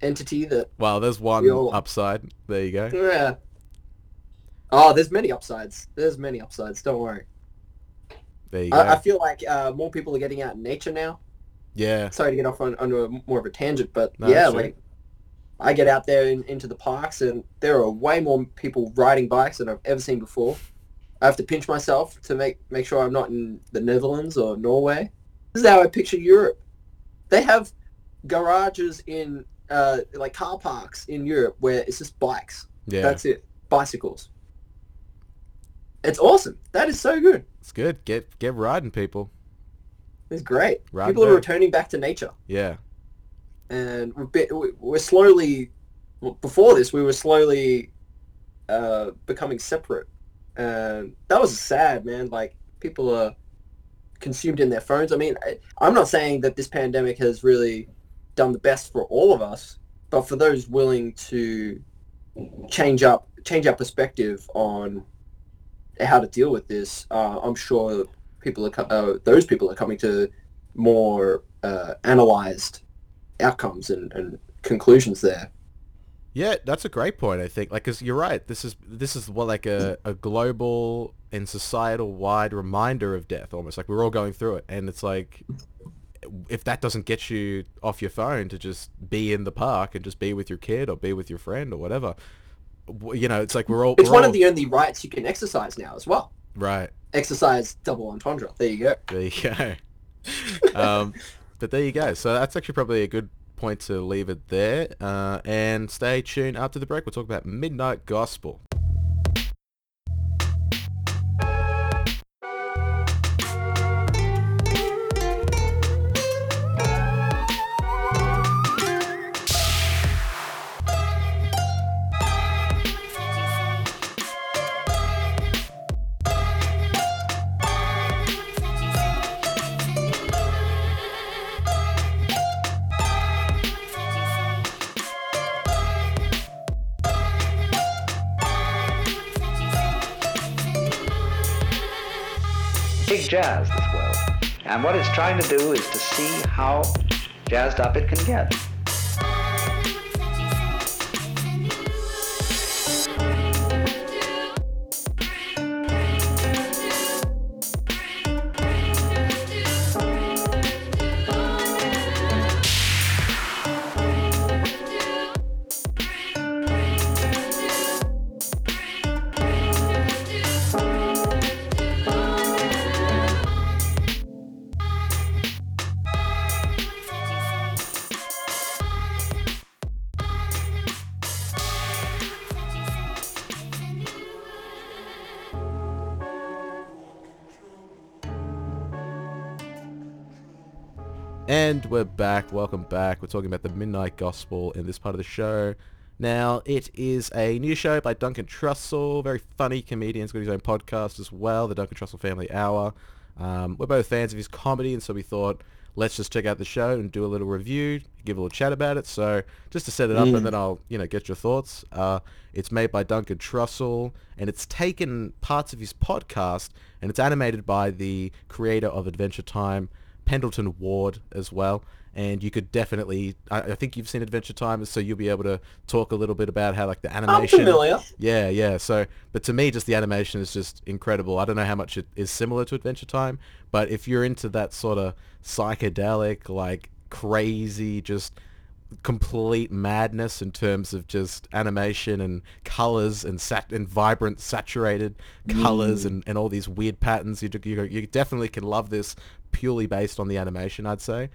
entity that Well, there's one all- upside. There you go. yeah. Oh, there's many upsides. There's many upsides. Don't worry. There you go. I, I feel like uh, more people are getting out in nature now. yeah. Sorry to get off on, on a, more of a tangent, but No, yeah, like I get out there in, into the parks, and there are way more people riding bikes than I've ever seen before. I have to pinch myself to make make sure I'm not in the Netherlands or Norway. This is how I picture Europe. They have garages in uh, like car parks in Europe where it's just bikes. Yeah. That's it. Bicycles. It's awesome. That is so good. it's good. Get get riding, people. It's great. Ride People are returning back to nature. Yeah. And we're slowly well, before this we were slowly uh, becoming separate. And that was sad man. Like people are consumed in their phones. I mean i'm not saying that this pandemic has really done the best for all of us but for those willing to change up change our perspective on how to deal with this uh, i'm sure people are uh, those people are coming to more uh, analyzed outcomes and, and conclusions there. Yeah, that's a great point. I think, like, cause you're right. This is this is what like a, a global and societal wide reminder of death, almost like we're all going through it, and it's like if that doesn't get you off your phone to just be in the park and just be with your kid or be with your friend or whatever, you know, it's like we're all It's we're one all- of the only rights you can exercise now as well. right. Exercise double entendre. There you go. There you go. um, but there you go. So that's actually probably a good point to leave it there. Uh, and stay tuned after the break. We'll talk about Midnight Gospel. Jazz, this world. And what it's trying to do is to see how jazzed up it can get. We're back. Welcome back. We're talking about the Midnight Gospel in this part of the show. Now, it is a new show by Duncan Trussell, very funny comedian. He's got his own podcast as well, the Duncan Trussell Family Hour. Um, we're both fans of his comedy, and so we thought, let's just check out the show and do a little review, give a little chat about it. So just to set it up, and then I'll, you know, get your thoughts. Uh, it's made by Duncan Trussell, and it's taken parts of his podcast, and it's animated by the creator of Adventure Time, Pendleton Ward as well. And you could definitely, I, I think you've seen Adventure Time, so you'll be able to talk a little bit about how like the animation. I'm familiar. Yeah, yeah. So, but to me, just the animation is just incredible. I don't know how much it is similar to Adventure Time, but if you're into that sort of psychedelic, like crazy, just complete madness in terms of just animation and colors and sat and vibrant saturated colors and, and all these weird patterns. You, you you definitely can love this purely based on the animation I'd say.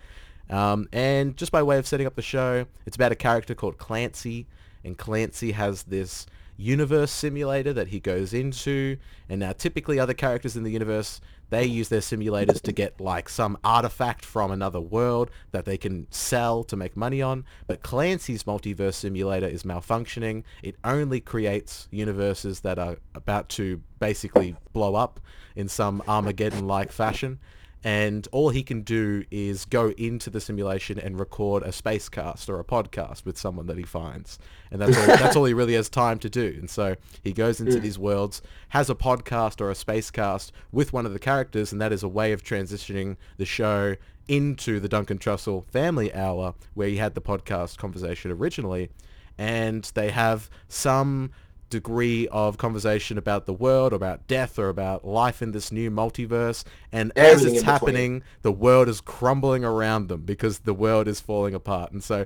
Um, and just by way of setting up the show it's about a character called Clancy and Clancy has this universe simulator that he goes into and now typically other characters in the universe they use their simulators to get like some artifact from another world that they can sell to make money on. But Clancy's multiverse simulator is malfunctioning. It only creates universes that are about to basically blow up in some Armageddon like fashion and all he can do is go into the simulation and record a space cast or a podcast with someone that he finds. And that's all that's all he really has time to do. And so he goes into mm. these worlds has a podcast or a space cast with one of the characters and that is a way of transitioning the show into the Duncan Trussell family hour where he had the podcast conversation originally. And they have some degree of conversation about the world, or about death, or about life in this new multiverse. And as it's happening, the world is crumbling around them because the world is falling apart. And so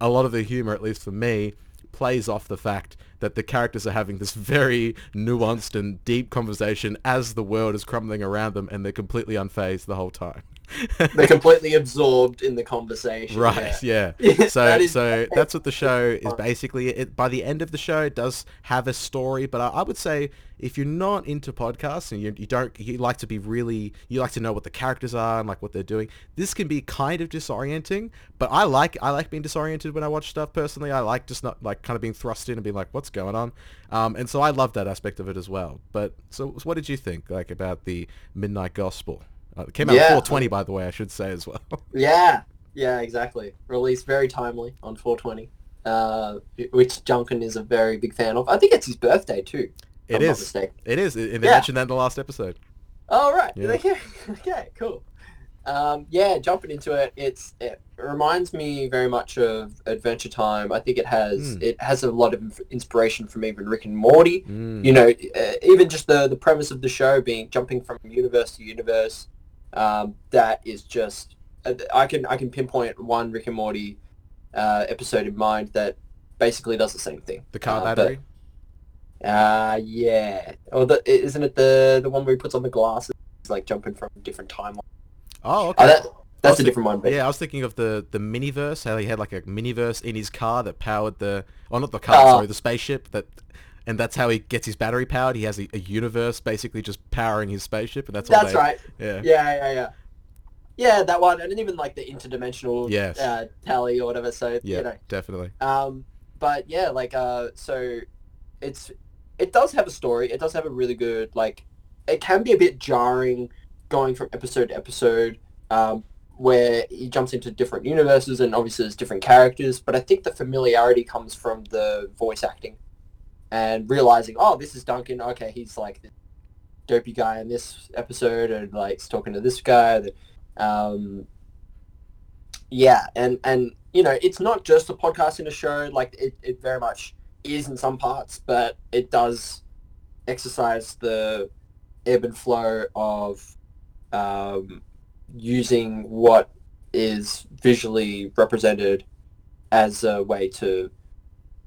a lot of the humor, at least for me, plays off the fact that the characters are having this very nuanced and deep conversation as the world is crumbling around them and they're completely unfazed the whole time. They're completely absorbed in the conversation. Right, yeah. Yeah, So that is- so that's what the show is basically. It by the end of the show, it does have a story, but I, I would say if you're not into podcasts and you, you don't you like to be really you like to know what the characters are and like what they're doing, this can be kind of disorienting. But I like I like being disoriented when I watch stuff personally. I like just not like kind of being thrust in and being like, what's going on? Um, and so I love that aspect of it as well. But so, so what did you think like about the Midnight Gospel? Uh, it came out Yeah. 420 by the way, I should say as well. Yeah, yeah, exactly. Released very timely on 420, uh, which Duncan is a very big fan of. I think it's his birthday too. It is. It is. And they Yeah. mentioned that in the last episode. Oh right. Yeah. Okay. okay. Cool. Um, yeah, jumping into it, it's it reminds me very much of Adventure Time. I think it has Hmm. it has a lot of inspiration from even Rick and Morty. Mm. You know, uh, even just the the premise of the show being jumping from universe to universe. Um, that is just uh, I can I can pinpoint one Rick and Morty uh, episode in mind that basically does the same thing. The car Uh, but- battery. uh yeah. Or the isn't it the the one where he puts on the glasses, like jumping from different timelines? Oh, okay. Oh, that, that's a different one. But yeah, I was thinking of the the miniverse. How he had like a miniverse in his car that powered the, oh, not the car, Oh. sorry, the spaceship. That, and that's how he gets his battery powered. He has a, a universe basically just powering his spaceship, and that's all. that's they- right. Yeah. Yeah, yeah, yeah. Yeah, that one, and even like the interdimensional Yes. uh, tally or whatever. So Yeah, you know, definitely. um, but yeah, like uh, so it's it does have a story. It does have a really good like. It can be a bit jarring going from episode to episode, um, where he jumps into different universes and obviously there's different characters. But I think the familiarity comes from the voice acting, and realizing, oh, this is Duncan. Okay, he's like the dopey guy in this episode, and like he's talking to this guy. Um, yeah, and and you know, it's not just a podcast in a show. Like it, it very much is in some parts, but it does exercise the ebb and flow of um, using what is visually represented as a way to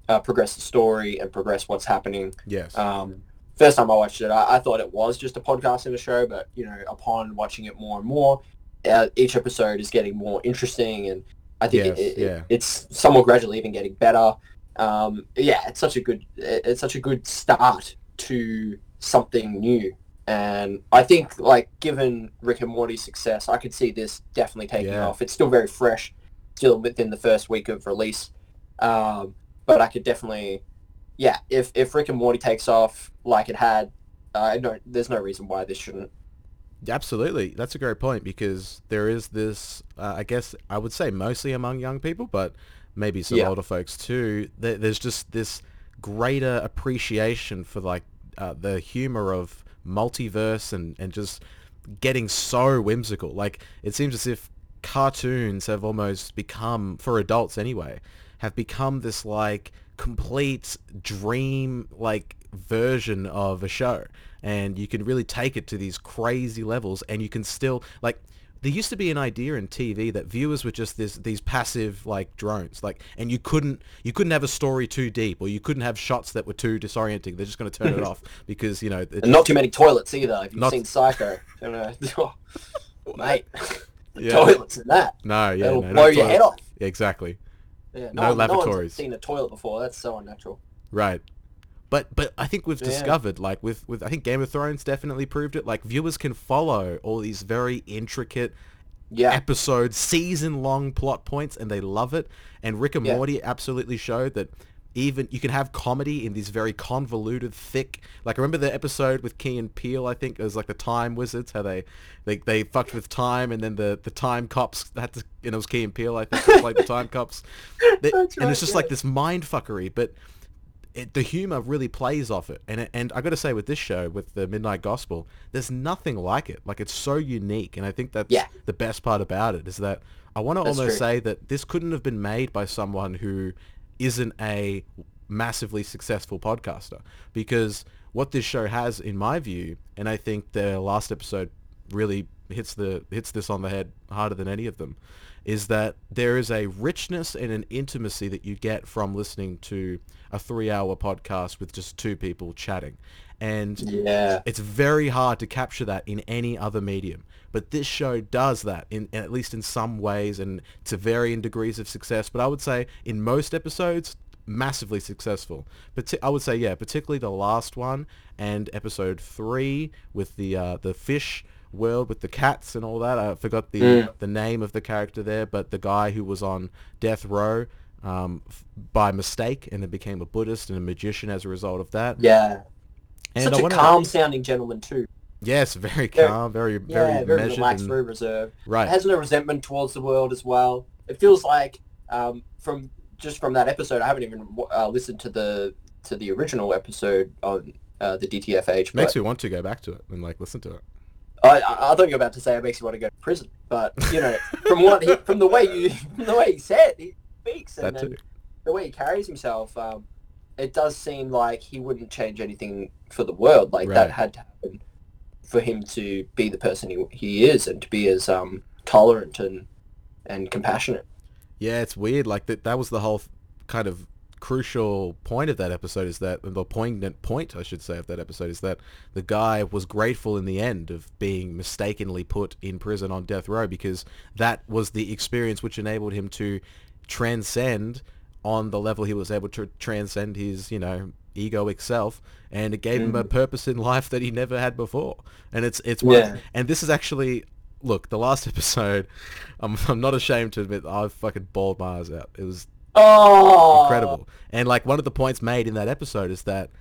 uh, progress the story and progress what's happening. Yes. Um, first time I watched it, I, I thought it was just a podcast and a show, but you know, upon watching it more and more, uh, each episode is getting more interesting, and I think Yes, it, it, yeah. it's somewhat gradually even getting better. Um, yeah, it's such a good, it- it's such a good start to something new. and I think like given Rick and Morty's success, I could see this definitely taking Yeah. off. It's still very fresh, still within the first week of release, um, but I could definitely, yeah, if if Rick and Morty takes off like it had, I don't. There's no reason why this shouldn't. Absolutely, that's a great point because there is this. Uh, I guess I would say mostly among young people, but maybe some Yeah. older folks too. There, there's just this greater appreciation for like uh, the humor of multiverse and and just getting so whimsical. Like it seems as if cartoons have almost become, for adults anyway, have become this like complete dream like version of a show and you can really take it to these crazy levels and you can still like there used to be an idea in TV that viewers were just this these passive like drones like and you couldn't you couldn't have a story too deep or you couldn't have shots that were too disorienting they're just going to turn it off because you know it And not too many toilets either. If you've Not- seen Psycho, you know, oh, mate, the Yeah. toilets in that. no yeah It'll no, blow your head off. exactly Yeah, No one- one's lavatories. seen a toilet before. That's so unnatural. Right. But but I think we've Yeah. discovered like with with I think Game of Thrones definitely proved it like viewers can follow all these very intricate Yeah. episode season long plot points and they love it and Rick and Yeah. Morty absolutely showed that even you can have comedy in these very convoluted thick like remember the episode with Key and Peele I think it was like the time wizards how they they, they fucked with time and then the the time cops had to and it was Key and Peele I think played the time cops They- That's and it's just yeah. like this mind fuckery but it, the humor really plays off it and it, and I got to say with this show with the Midnight Gospel there's nothing like it like it's so unique and I think that's Yeah. the best part about it is that I want to almost true. say that this couldn't have been made by someone who isn't a massively successful podcaster. Because what this show has in my view and I think the last episode really hits the hits this on the head harder than any of them is that there is a richness and an intimacy that you get from listening to a 3-hour podcast with just two people chatting and Yeah. it's very hard to capture that in any other medium. But this show does that, in at least in some ways, and to varying degrees of success. But I would say in most episodes, massively successful. But I would say, yeah, particularly the last one and episode three with the uh, the fish world with the cats and all that. I forgot the Mm. the name of the character there, but the guy who was on death row um, f- by mistake and then became a Buddhist and a magician as a result of that. Yeah. And Such I a calm sounding gentleman too. Yes, very Very- calm, very Yeah, very, very, measured. relaxed, and- very reserved. right. Has no resentment towards the world as well. It feels like um, from just from that episode, I haven't even uh, listened to the to the original episode on uh, the DTFH. Makes me want to go back to it and like listen to it. I, I I thought you were about to say it makes you want to go to prison, but you know, from what he, from the way you from the way he said, he speaks and then the way he carries himself, um, it does seem like he wouldn't change anything for the world. Like Right. that had to happen for him to be the person he, he is and to be as um, tolerant and and compassionate. Yeah, it's weird. Like that. That was the whole kind of crucial point of that episode. Is that the poignant point, I should say, of that episode is that the guy was grateful in the end of being mistakenly put in prison on death row because that was the experience which enabled him to transcend on the level he was able to transcend his, you know, egoic self and it gave him a mm. purpose in life that he never had before. And it's it's one Yeah. and this is actually look the last episode I'm, I'm not ashamed to admit I fucking bawled my eyes out. It was Oh, incredible. And like one of the points made in that episode is that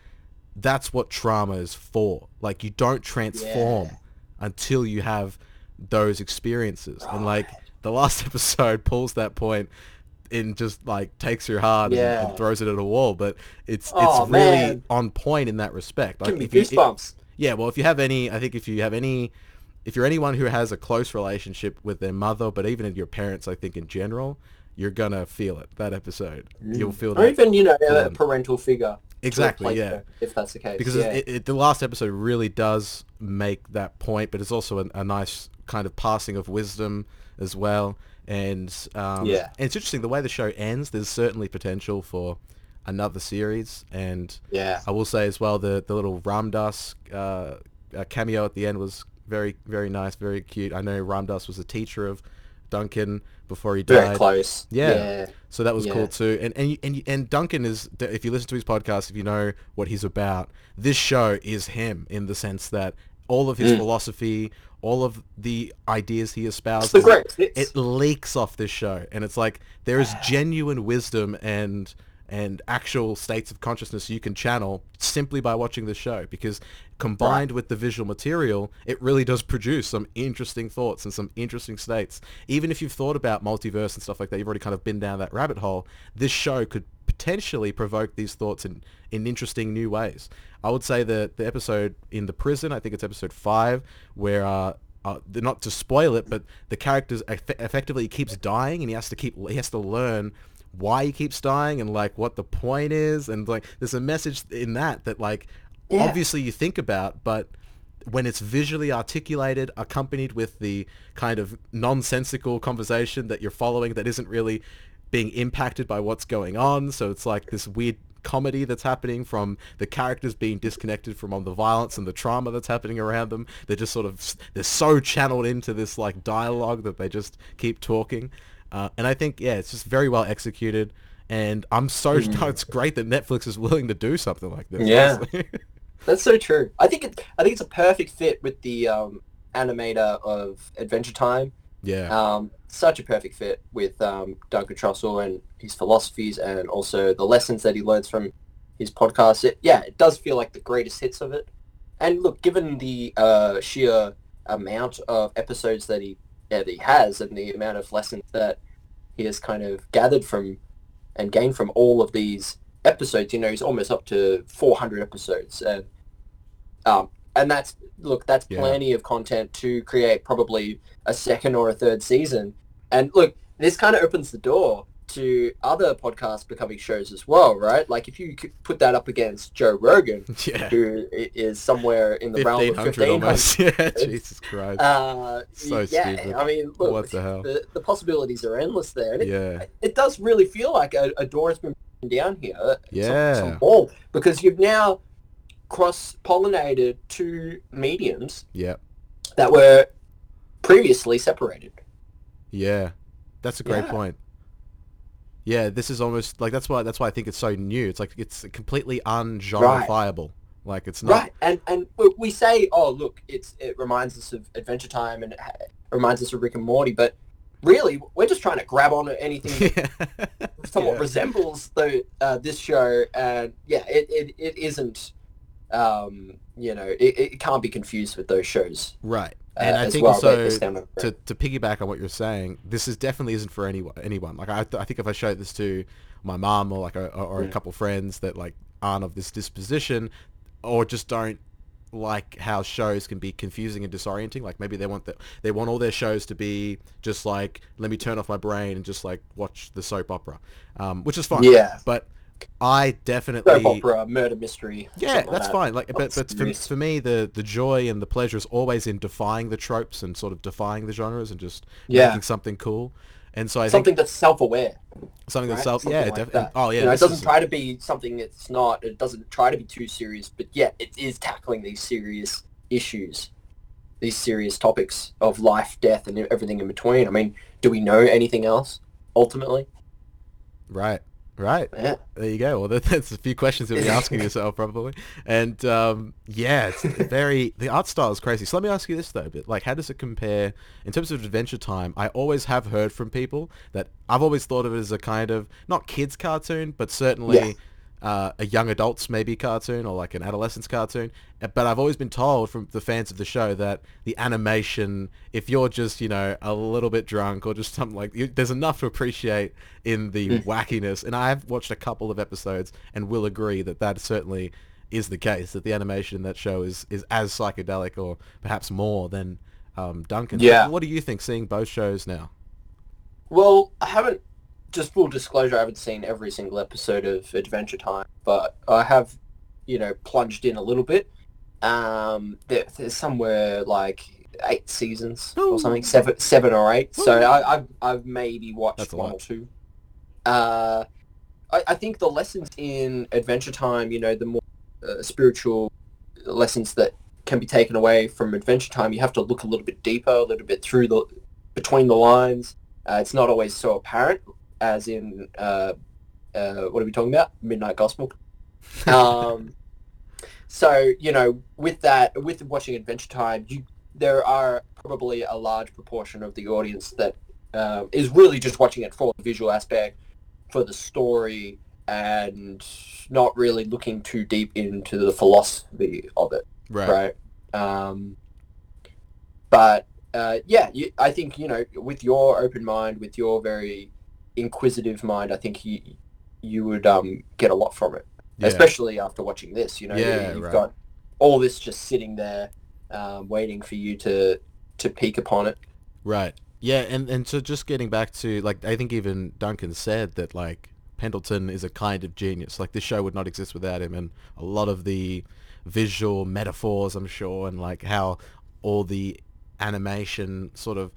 that's what trauma is for. Like you don't transform Yeah. until you have those experiences. And like the last episode pulls that point and just like takes your heart and, Yeah. and throws it at a wall but it's Oh, it's really man. on point in that respect like Give me if you- goosebumps. yeah, well, if you have any, I think if you have any, if you're anyone who has a close relationship with their mother, but even your parents, I think in general, you're gonna feel it. That episode, you'll feel or that even you know a um, parental figure. exactly. Yeah, if that's the case. because yeah. it, it, the last episode really does make that point, but it's also a, a nice kind of passing of wisdom as well. And um, Yeah. and it's interesting the way the show ends. There's certainly potential for another series, and yeah. I will say as well the the little Ram Dass uh, uh, cameo at the end was very very nice, very cute. I know Ram Dass was a teacher of Duncan before he died. Very close. Yeah. yeah. So that was Yeah. cool too. And and and and Duncan is if you listen to his podcast, if you know what he's about, this show is him in the sense that all of his Mm. philosophy, all of the ideas he espouses. the great it leaks off this show. And it's like there is genuine wisdom and and actual states of consciousness you can channel simply by watching this show because combined with the visual material it really does produce some interesting thoughts and some interesting states. Even if you've thought about multiverse and stuff like that you've already kind of been down that rabbit hole this show could potentially provoke these thoughts in in interesting new ways i would say that the episode in the prison i think it's episode five where uh uh, not to spoil it, but the character eff- effectively keeps dying, and he has to keep he has to learn why he keeps dying and like what the point is, and like there's a message in that that like Yeah. obviously you think about, but when it's visually articulated, accompanied with the kind of nonsensical conversation that you're following that isn't really being impacted by what's going on, so it's like this weird comedy that's happening from the characters being disconnected from all the violence and the trauma that's happening around them. They're just sort of they're so channeled into this like dialogue that they just keep talking. Uh, and I think yeah, it's just very well executed. And I'm so it's great that Netflix is willing to do something like this. Yeah. That's so true. I think it. I think it's a perfect fit with the um, animator of Adventure Time. Yeah. Um, such a perfect fit with um, Duncan Trussell and his philosophies, and also the lessons that he learns from his podcast. It, yeah, it does feel like the greatest hits of it. And look, given the uh, sheer amount of episodes that he that he has, and the amount of lessons that he has kind of gathered from and gained from all of these episodes, you know, he's almost up to 400 episodes, and um, and that's look, that's Yeah. plenty of content to create probably a second or a third season. And look, this kind of opens the door to other podcasts becoming shows as well, right? Like if you could put that up against Joe Rogan, yeah. who is somewhere in the realm of 1500 1500. almost. Yeah, Jesus Christ. Uh, So yeah, stupid. I mean, look, What the hell? The, the possibilities are endless there. And it, yeah. it does really feel like a, a door has been down here. uh, some- Yeah. Some because you've now cross-pollinated two mediums Yeah. that were previously separated. Yeah, that's a great Yeah. point. Yeah, this is almost like that's why that's why I think it's so new. It's like it's completely ungenreifiable. Like it's not. Right, and and we- say, oh look, it's it reminds us of Adventure Time and it ha- reminds us of Rick and Morty, but really we're just trying to grab on to anything that somewhat Yeah. resembles the uh, this show, and yeah, it, it, it isn't, um, you know, it, it can't be confused with those shows. Right, uh, and I think well, also they- they stand on- to, to piggyback on what you're saying, this is definitely isn't for anyone. Anyone like I, I think if I showed this to my mom or like a, or a Mm. couple friends that like aren't of this disposition, or just don't like how shows can be confusing and disorienting. Like maybe they want that they want all their shows to be just like let me turn off my brain and just like watch the soap opera, um, which is fine. Yeah. but I definitely soap opera, murder mystery. yeah, something like that's that. fine. Like, but, but for, for me, the the joy and the pleasure is always in defying the tropes and sort of defying the genres and just Yeah. making something cool. And so I something think that's self-aware. something right? that's self, Something yeah, like def- that. oh yeah, You know, it doesn't is- try to be something it's not. It doesn't try to be too serious, but yet it is tackling these serious issues, these serious topics of life, death, and everything in between. I mean, do we know anything else? Ultimately, right, right. yeah. There you go. Well, that, that's a few questions you'll be asking yourself probably. And um, yeah, it's very the art style is crazy. So let me ask you this though, but like, how does it compare in terms of Adventure Time? I always have heard from people that I've always thought of it as a kind of not kids cartoon, but certainly. Yeah. Uh, a young adults maybe cartoon or like an adolescence cartoon Uh, but I've always been told from the fans of the show that the animation if you're just you know a little bit drunk or just something like you, there's enough to appreciate in the wackiness and I've watched a couple of episodes and will agree that that certainly is the case that the animation in that show is is as psychedelic or perhaps more than um, Duncan Yeah. what do you think seeing both shows now Well, I haven't. Just full disclosure, I haven't seen every single episode of Adventure Time, but I have, you know, plunged in a little bit. Um, there, there's somewhere like eight seasons or something, seven, seven or eight. So I, I've, I've maybe watched That's one or two. Uh, I, I think the lessons in Adventure Time, you know, the more uh, spiritual lessons that can be taken away from Adventure Time, you have to look a little bit deeper, a little bit through the between the lines. Uh, it's not always so apparent, as in uh, uh, what are we talking about? Midnight Gospel. Um, so you know, with that, with watching Adventure Time, you there are probably a large proportion of the audience that um, is really just watching it for the visual aspect, for the story, and not really looking too deep into the philosophy of it. Right. right? Um, but uh, yeah, you, I think you know, with your open mind, with your very inquisitive mind, I think you you would um, get a lot from it, Yeah. especially after watching this. You know, Yeah, you've right. got all this just sitting there, um, waiting for you to to peek upon it. Right. Yeah, and and so just getting back to like I think even Duncan said that like Pendleton is a kind of genius. Like this show would not exist without him and a lot of the visual metaphors I'm sure and like how all the animation sort of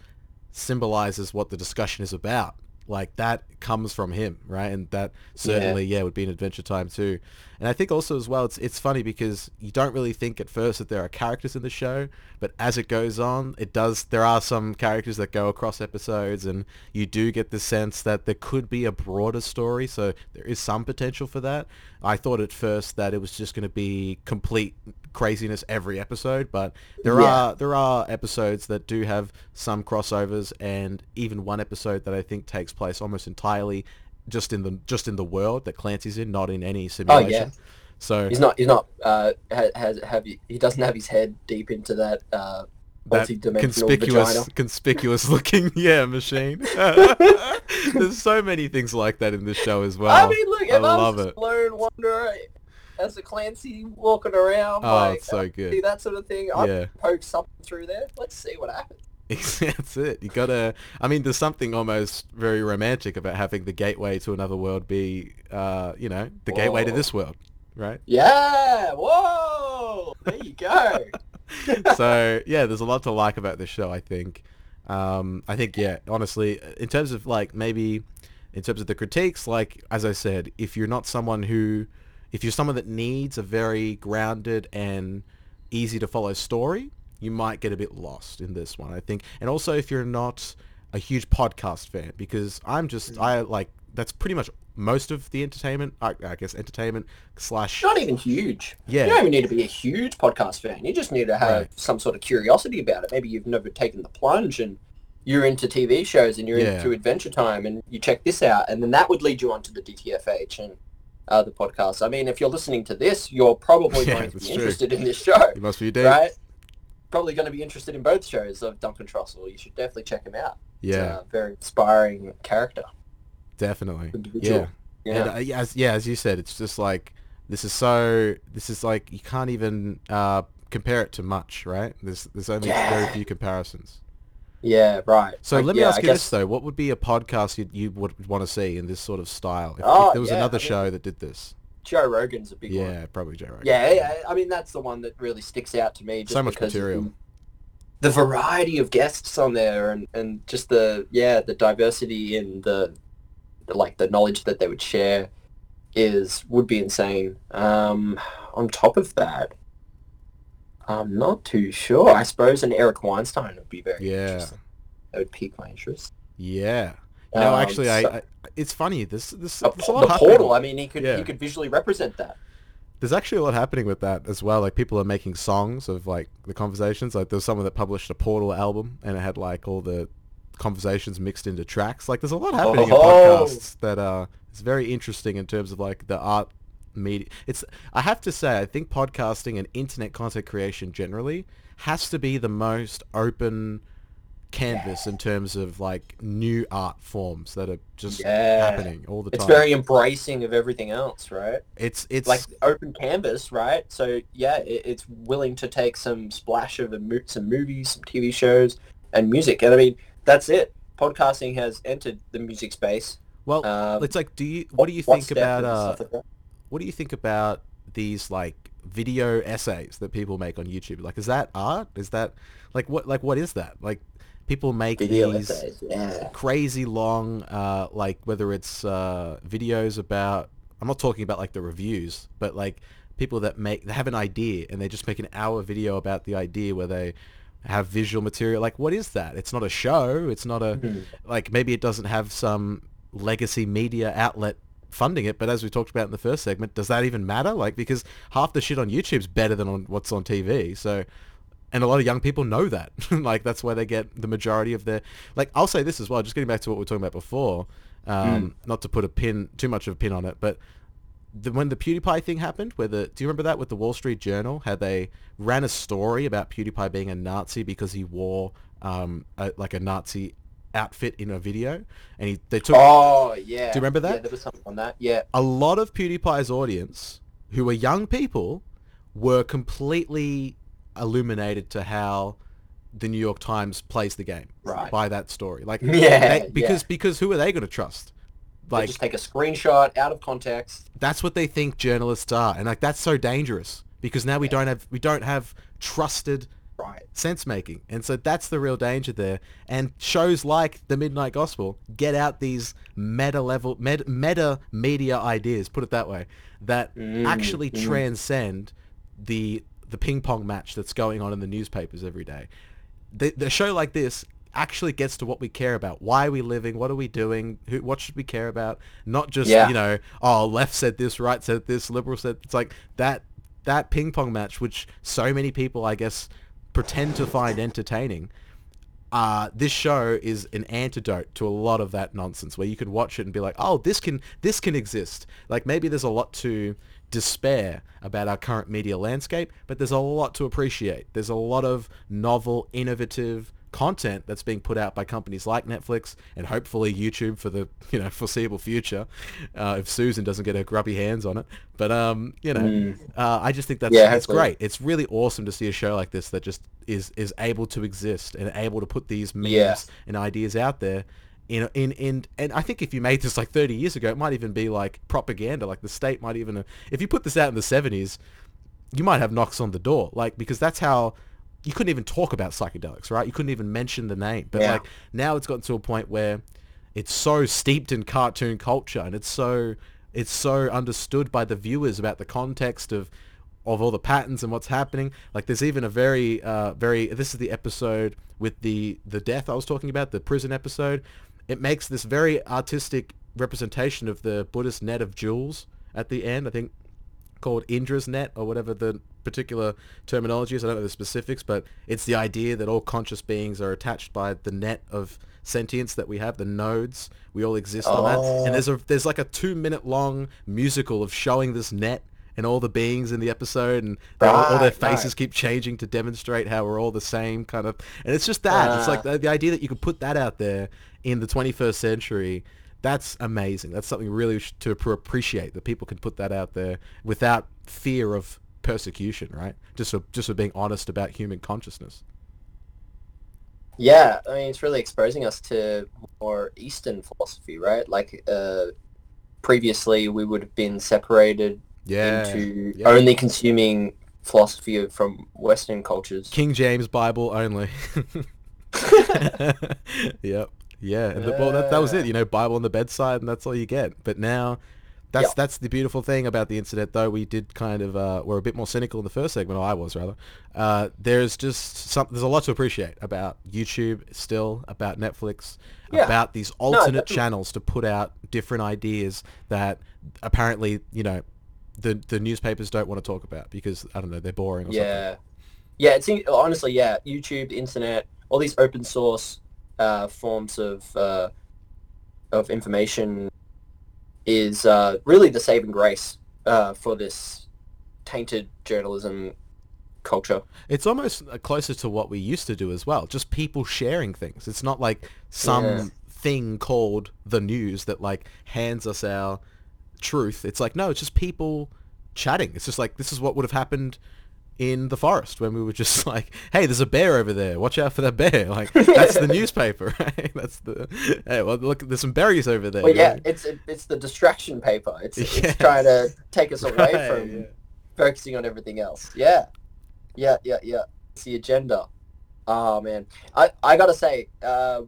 symbolizes what the discussion is about. Like that comes from him, right? And that certainly, yeah, would be an Adventure Time too. And I think also as well, it's it's funny because you don't really think at first that there are characters in the show, but as it goes on, it does. There are some characters that go across episodes, and you do get the sense that there could be a broader story. So there is some potential for that. I thought at first that it was just going to be complete craziness every episode, but there Yeah. are there are episodes that do have some crossovers, and even one episode that I think takes place almost entirely just in the just in the world that Clancy's in, not in any simulation. Oh, yeah. So He's not. He's not. Uh, has, have he doesn't have his head deep into that uh, that conspicuous vagina. conspicuous looking yeah machine. There's so many things like that in this show as well. I mean, look, I if I, love was it. just Lone Wanderer as a Clancy walking around, Oh, like it's so uh, good. see that sort of thing, Yeah. poke something through there. Let's see what happens. That's it. You gotta. I mean, there's something almost very romantic about having the gateway to another world be, uh, you know, the gateway to this world, right? Yeah. Whoa. There you go. so yeah, there's a lot to like about this show. I think. Um, I think yeah, honestly, in terms of like maybe, in terms of the critiques, like as I said, if you're not someone who, if you're someone that needs a very grounded and easy to follow story, you might get a bit lost in this one. I think, and also if you're not a huge podcast fan, because I'm just mm. I like that's pretty much most of the entertainment. I, I guess entertainment slash Not even huge. Yeah. You don't even need to be a huge podcast fan. You just need to have Right. some sort of curiosity about it. Maybe you've never taken the plunge and you're into TV shows and you're Yeah. into Adventure Time and you check this out and then that would lead you on to the DTFH and uh, the podcast. I mean, if you're listening to this, you're probably Yeah, going to be true. interested in this show, you must be deep. right? Probably going to be interested in both shows of Duncan Trussell. You should definitely check him out. He's Yeah, a very inspiring character. definitely. individual. Yeah. Yeah. And uh, yeah, as yeah, as you said, it's just like this is so. This is like you can't even uh, compare it to much, right? There's there's only Yeah. very few comparisons. Yeah, right. So Like, let me yeah, ask you guess- this though: What would be a podcast you you would want to see in this sort of style? If, Oh, if there was yeah, another I mean- show that did this, Joe Rogan's a big one. yeah, probably Joe Rogan. Yeah, yeah, I mean that's the one that really sticks out to me. Just So much material. The, the variety of guests on there, and, and just the yeah the diversity in the, the like the knowledge that they would share is would be insane. Um, on top of that, I'm not too sure. I suppose an Eric Weinstein would be very Yeah. interesting. That would pique my interest. yeah. No, Um, actually, I, so- I. It's funny. This this A, there's a lot the happening. portal. I mean, he could Yeah. he could visually represent that. There's actually a lot happening with that as well. Like people are making songs of like the conversations. Like there was someone that published a Portal album and it had like all the conversations mixed into tracks. Like there's a lot happening in Oh. podcasts that uh is very interesting in terms of like the art media. It's I have to say I think podcasting and internet content creation generally has to be the most open canvas in terms of like new art forms that are just Yeah. happening all the time. It's very embracing of everything else, right? it's it's like open canvas, right? So yeah, it, it's willing to take some splash of mo- some movies, some TV shows, and music. And I mean, that's it. Podcasting has entered the music space. well Um, it's like do you what do you think about uh like that. What do you think about these like video essays that people make on YouTube? Like, is that art? Is that like what like what is that? Like, people make video these essays? Yeah. crazy long, uh, like whether it's uh, videos about. I'm not talking about like the reviews, but like people that make they have an idea and they just make an hour video about the idea where they have visual material. Like, what is that? It's not a show. It's not a Mm-hmm. like maybe it doesn't have some legacy media outlet funding it. But as we talked about in the first segment, does that even matter? Like because half the shit on YouTube's better than on what's on TV. So and a lot of young people know that. like that's where they get the majority of their. Like I'll say this as well. Just getting back to what we were talking about before. Um, Not to put a pin too much of a pin on it, but the, when the PewDiePie thing happened, where the do you remember that with the Wall Street Journal? How they ran a story about PewDiePie being a Nazi because he wore um, a, like a Nazi outfit in a video, and he they took Oh yeah. Do you remember that? Yeah, there was something on that. Yeah. a lot of PewDiePie's audience, who were young people, were completely illuminated to how the New York Times plays the game Right. by that story. Like, Yeah, they- because yeah. because who are they going to trust? They Like, just take a screenshot out of context. that's what they think journalists are, and like that's so dangerous because now we don't have we don't have trusted Right. sense making, and so that's the real danger there. And shows like the Midnight Gospel get out these meta level med, meta media ideas, put it that way, that mm-hmm. actually mm-hmm. transcend the the ping pong match that's going on in the newspapers every day. The, the show like this actually gets to what we care about. Why are we living? What are we doing? Who, what should we care about? Not just Yeah. you know, oh, left said this, right said this, liberal said. It's like that that ping pong match, which so many people, I guess, pretend to find entertaining. Uh, this show is an antidote to a lot of that nonsense where you can watch it and be like, oh, this can this can exist. Like maybe there's a lot to despair about our current media landscape, but there's a lot to appreciate. There's a lot of novel, innovative content that's being put out by companies like Netflix and hopefully YouTube for the you know foreseeable future, uh, if Susan doesn't get her grubby hands on it. But um, you know, uh, I just think that's Yeah, it's hopefully. great. It's really awesome to see a show like this that just is is able to exist and able to put these memes Yeah. and ideas out there. In, in in and I think if you made this like 30 years ago, it might even be like propaganda. Like the state might even, if you put this out in the 70s, you might have knocks on the door. Like because that's how you couldn't even talk about psychedelics, right? You couldn't even mention the name. But Yeah. like now it's gotten to a point where it's so steeped in cartoon culture and it's so it's so understood by the viewers about the context of of all the patterns and what's happening. Like there's even a very uh very this is the episode with the the death I was talking about, the prison episode. It makes this very artistic representation of the Buddhist net of jewels at the end. I think called Indra's net or whatever the particular terminology is. I don't know the specifics, but it's the idea that all conscious beings are attached by the net of sentience that we have, the nodes. We all exist on that. And there's a there's like a two minute long musical of showing this net and all the beings in the episode and they all, all their Right, right. faces keep changing to demonstrate how we're all the same kind of and it's just that it's like ah. the, the idea that you could put that out there in the 21st century that's amazing that's something really to appreciate that people can put that out there without fear of persecution right just for just for being honest about human consciousness Yeah, I mean, it's really exposing us to more Eastern philosophy, right? Like, uh, previously we would have been separated yeah into yeah. only consuming philosophy of- from Western cultures. king james bible only yep yeah well that, that was it you know bible on the bedside and that's all you get but now that's Yep. that's the beautiful thing about the internet though we did kind of uh we're a bit more cynical in the first segment or i was rather uh there's just some there's a lot to appreciate about youtube still about netflix Yeah. about these alternate definitely. channels to put out different ideas that apparently you know the the newspapers don't want to talk about because i don't know they're boring or something Yeah, yeah. It's honestly, yeah. YouTube, the internet, all these open source uh, forms of uh, of information is uh, really the saving grace uh, for this tainted journalism culture. It's almost uh, closer to what we used to do as well. Just people sharing things. It's not like some Yeah. thing called the news that like hands us our truth. It's like no, it's just people chatting. It's just like this is what would have happened in the forest when we were just like, hey, there's a bear over there. Watch out for that bear. Like that's the newspaper, right? That's the hey, well look, there's some berries over there. Well, yeah, right? it's it, it's the distraction paper. It's, Yes. it's trying to take us away Right, from yeah. focusing on everything else. Yeah, yeah, yeah, yeah. It's the agenda. Oh man, I I gotta say, uh,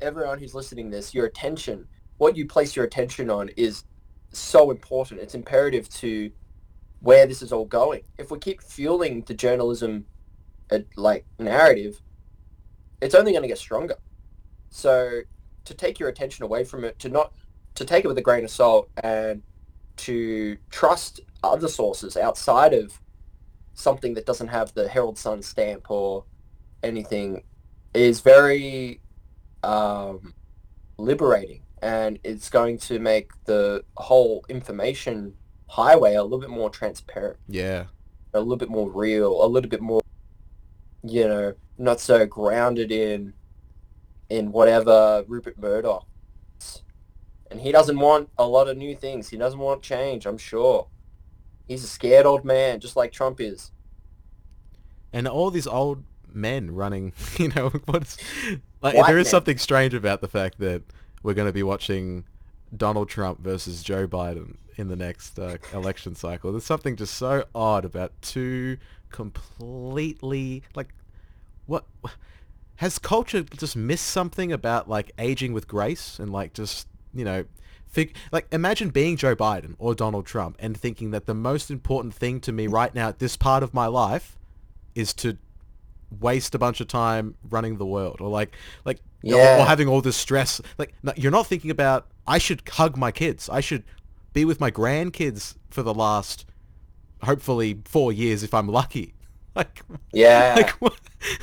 everyone who's listening to this, your attention, what you place your attention on, is so important. It's imperative to where this is all going. If we keep fueling the journalism, uh, like narrative, it's only going to get stronger. So to take your attention away from it, to not to take it with a grain of salt and to trust other sources outside of something that doesn't have the Herald Sun stamp or anything is very um, liberating and it's going to make the whole information highway a little bit more transparent, Yeah. a little bit more real, a little bit more, you know, not so grounded in in whatever Rupert Murdoch. And he doesn't want a lot of new things. He doesn't want change, I'm sure. He's a scared old man, just like Trump is. and all these old men running, you know, what's like White there is men. something strange about the fact that we're going to be watching Donald Trump versus Joe Biden in the next uh, election cycle. There's something just so odd about two completely like what has culture just missed something about like aging with grace and like just, you know, Fig- like imagine being Joe Biden or Donald Trump and thinking that the most important thing to me right now at this part of my life is to waste a bunch of time running the world or like like or- or, having all this stress. Like no, you're not thinking about I should hug my kids. I should be with my grandkids for the last hopefully 4 years if I'm lucky. Like Yeah. like what?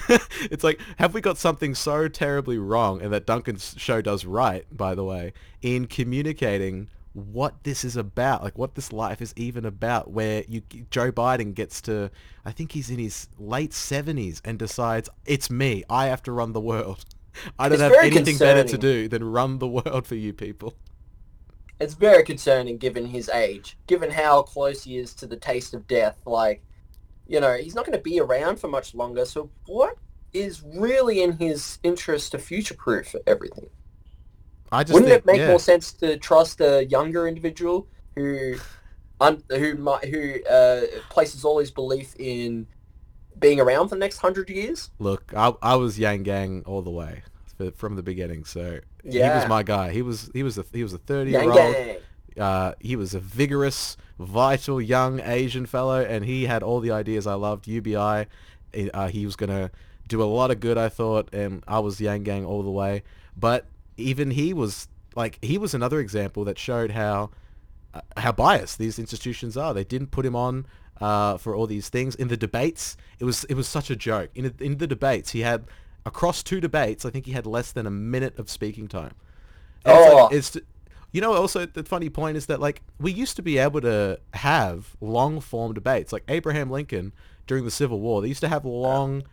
it's like have we got something so terribly wrong? And that Duncan's show does right by the way in communicating what this is about like what this life is even about where you Joe Biden gets to I think he's in his late 70s and decides it's me. I have to run the world. I don't It's have anything better to do than run the world for you people it's very concerning given his age, given how close he is to the taste of death. Like, you know, he's not going to be around for much longer. So what is really in his interest to future-proof everything? I just Wouldn't think it make yeah. more sense to trust a younger individual who, un, who might, who uh, places all his belief in being around for the next hundred years? Look, I, I was Yang Gang all the way f- from the beginning. So he was my guy. He was he was a he was a thirty year old. Uh, he was a vigorous, vital young Asian fellow, and he had all the ideas I loved. UBI, uh, he was gonna do a lot of good, I thought, and I was Yang Gang all the way. But even he was like he was another example that showed how uh, how biased these institutions are. They didn't put him on uh, for all these things in the debates. It was it was such a joke. In in the debates, he had across two debates. I think he had less than a minute of speaking time. And it's, Oh. like, it's you know also the funny point is that like we used to be able to have long form debates like Abraham Lincoln during the Civil War. They used to have long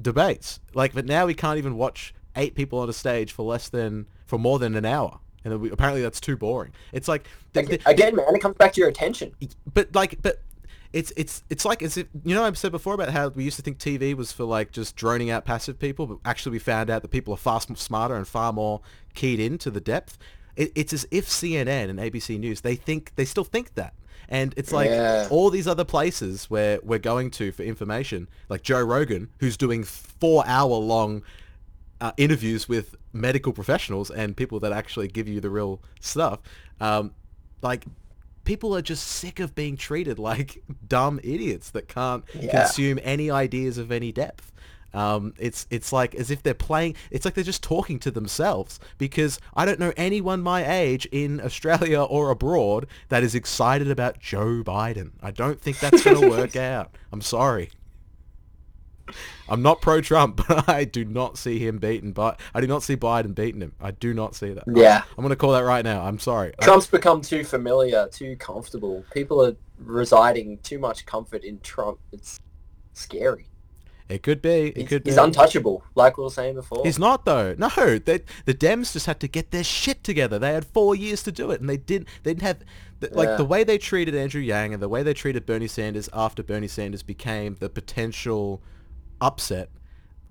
debates. Like but now we can't even watch eight people on a stage for less than for more than an hour. And we, apparently that's too boring. It's like the- the- Again, man, it comes back to your attention. but like but it's it's it's like as if you know I've said before about how we used to think TV was for like just droning out passive people, but actually we found out that people are far smarter and far more keyed into the depth. It, it's as if CNN and ABC News they think they still think that, and it's like Yeah. all these other places where we're going to for information, like Joe Rogan, who's doing four hour long uh, interviews with medical professionals and people that actually give you the real stuff. Um, like people are just sick of being treated like dumb idiots that can't Yeah. consume any ideas of any depth. Um, it's it's like as if they're playing. It's like they're just talking to themselves because I don't know anyone my age in Australia or abroad that is excited about Joe Biden. I don't think that's going to work out. I'm sorry. I'm not pro-Trump, but I do not see him beaten. But I do not see Biden beating him. I do not see that. Yeah. I'm going to call that right now. I'm sorry. Trump's become too familiar, too comfortable. People are residing too much comfort in Trump. It's scary. It could be. It He's, could he's untouchable, like we were saying before. He's not though. No, they, the Dems just had to get their shit together. They had four years to do it, and they didn't. They didn't have the, like Yeah. the way they treated Andrew Yang and the way they treated Bernie Sanders after Bernie Sanders became the potential upset.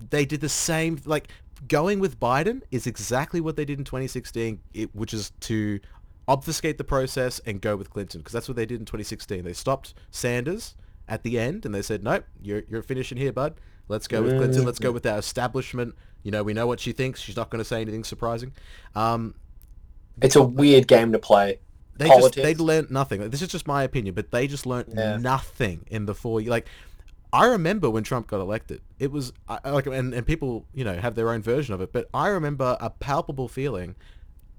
They did the same. Like going with Biden is exactly what they did in 2016, it, which is to obfuscate the process and go with Clinton because that's what they did in 2016. They stopped Sanders at the end and they said, nope, you're, you're finishing here, bud. Let's go with Clinton. Let's go with our establishment. You know, we know what she thinks. She's not going to say anything surprising. Um, It's a weird game to play. they just they learned nothing. This is just my opinion, but they just learned Yeah. nothing in the four. Like, I remember when Trump got elected. It was I, like, and, and people you know have their own version of it, but I remember a palpable feeling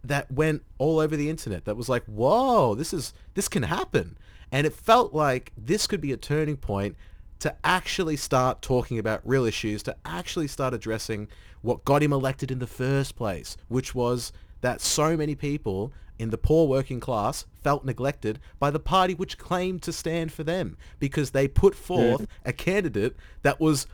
that went all over the internet. That was like, whoa, this is this can happen, and it felt like this could be a turning point to actually start talking about real issues, to actually start addressing what got him elected in the first place, which was that so many people in the poor working class felt neglected by the party which claimed to stand for them because they put forth a candidate that was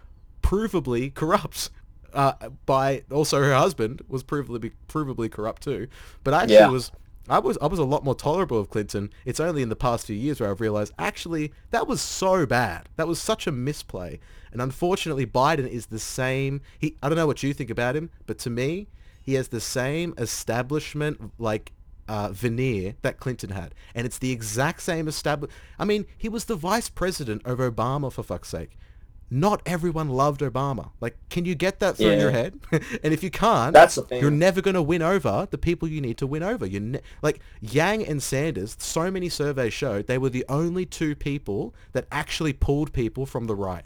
provably corrupt. Uh, by also her husband was provably provably corrupt too, but I actually Yeah. was I was I was a lot more tolerable of Clinton. It's only in the past few years where I've realized actually that was so bad. That was such a misplay. And unfortunately Biden is the same. He I don't know what you think about him, but to me, he has the same establishment like uh, veneer that Clinton had, and it's the exact same establish. I mean, he was the vice president of Obama for fuck's sake. Not everyone loved Obama. Like, can you get that through your head? and if you can't, That's the thing. you're never going to win over the people you need to win over. You ne- like Yang and Sanders. So many surveys showed they were the only two people that actually pulled people from the right.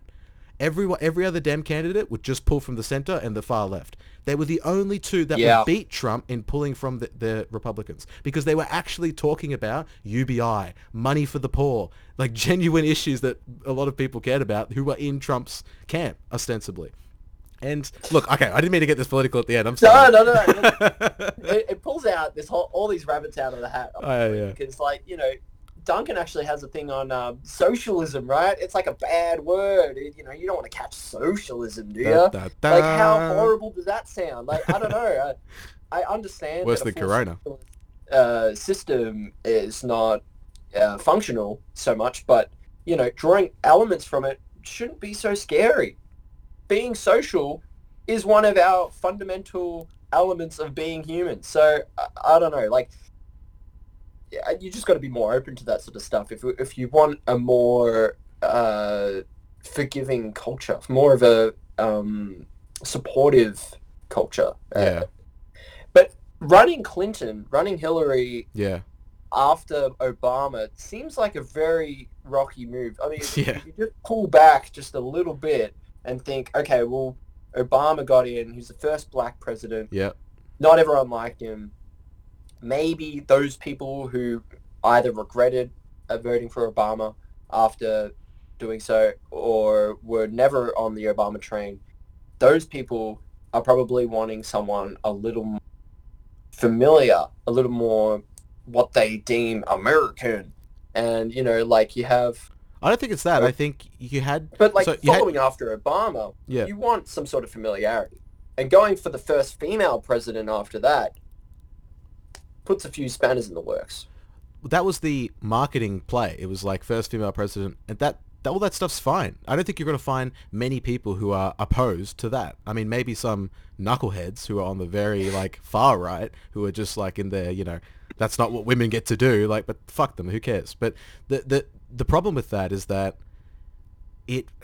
Every every other Dem candidate would just pull from the center and the far left. They were the only two that Yeah. would beat Trump in pulling from the, the Republicans because they were actually talking about UBI, money for the poor, like genuine issues that a lot of people cared about who were in Trump's camp ostensibly. And look, okay, I didn't mean to get this political at the end. I'm No, sorry. no, no. Look, it, it pulls out this whole all these rabbits out of the hat. Oh, yeah. Because like you know, Duncan actually has a thing on um, socialism, right? It's like a bad word. It- you know, you don't want to catch socialism, do you? Da, da, da. Like how horrible does that sound? Like I don't know. I, I understand. Worse than Corona. Uh, system is not uh, functional so much, but you know, drawing elements from it shouldn't be so scary. Being social is one of our fundamental elements of being human. So I, I don't know, like you just got to be more open to that sort of stuff. If if you want a more uh, forgiving culture, more of a um, supportive culture. Uh, Yeah. but running Clinton, running Hillary Yeah. after Obama seems like a very rocky move. I mean, Yeah. if you just pull back just a little bit and think, okay, well, Obama got in. He's the first black president. Yeah. Not everyone liked him. Maybe those people who either regretted uh, voting for Obama after doing so or were never on the Obama train, those people are probably wanting someone a little more familiar, a little more what they deem American. And, you know, like you have, I don't think it's that. I think you had but like So you had- following after Obama, Yeah. you want some sort of familiarity. And going for the first female president after that puts a few spanners in the works. that was the marketing play. It was like first female president, and that, that all that stuff's fine. I don't think you're going to find many people who are opposed to that. I mean, maybe some knuckleheads who are on the very like far right, who are just like in their, you know, that's not what women get to do. Like, but fuck them, who cares? But the the the problem with that is that it.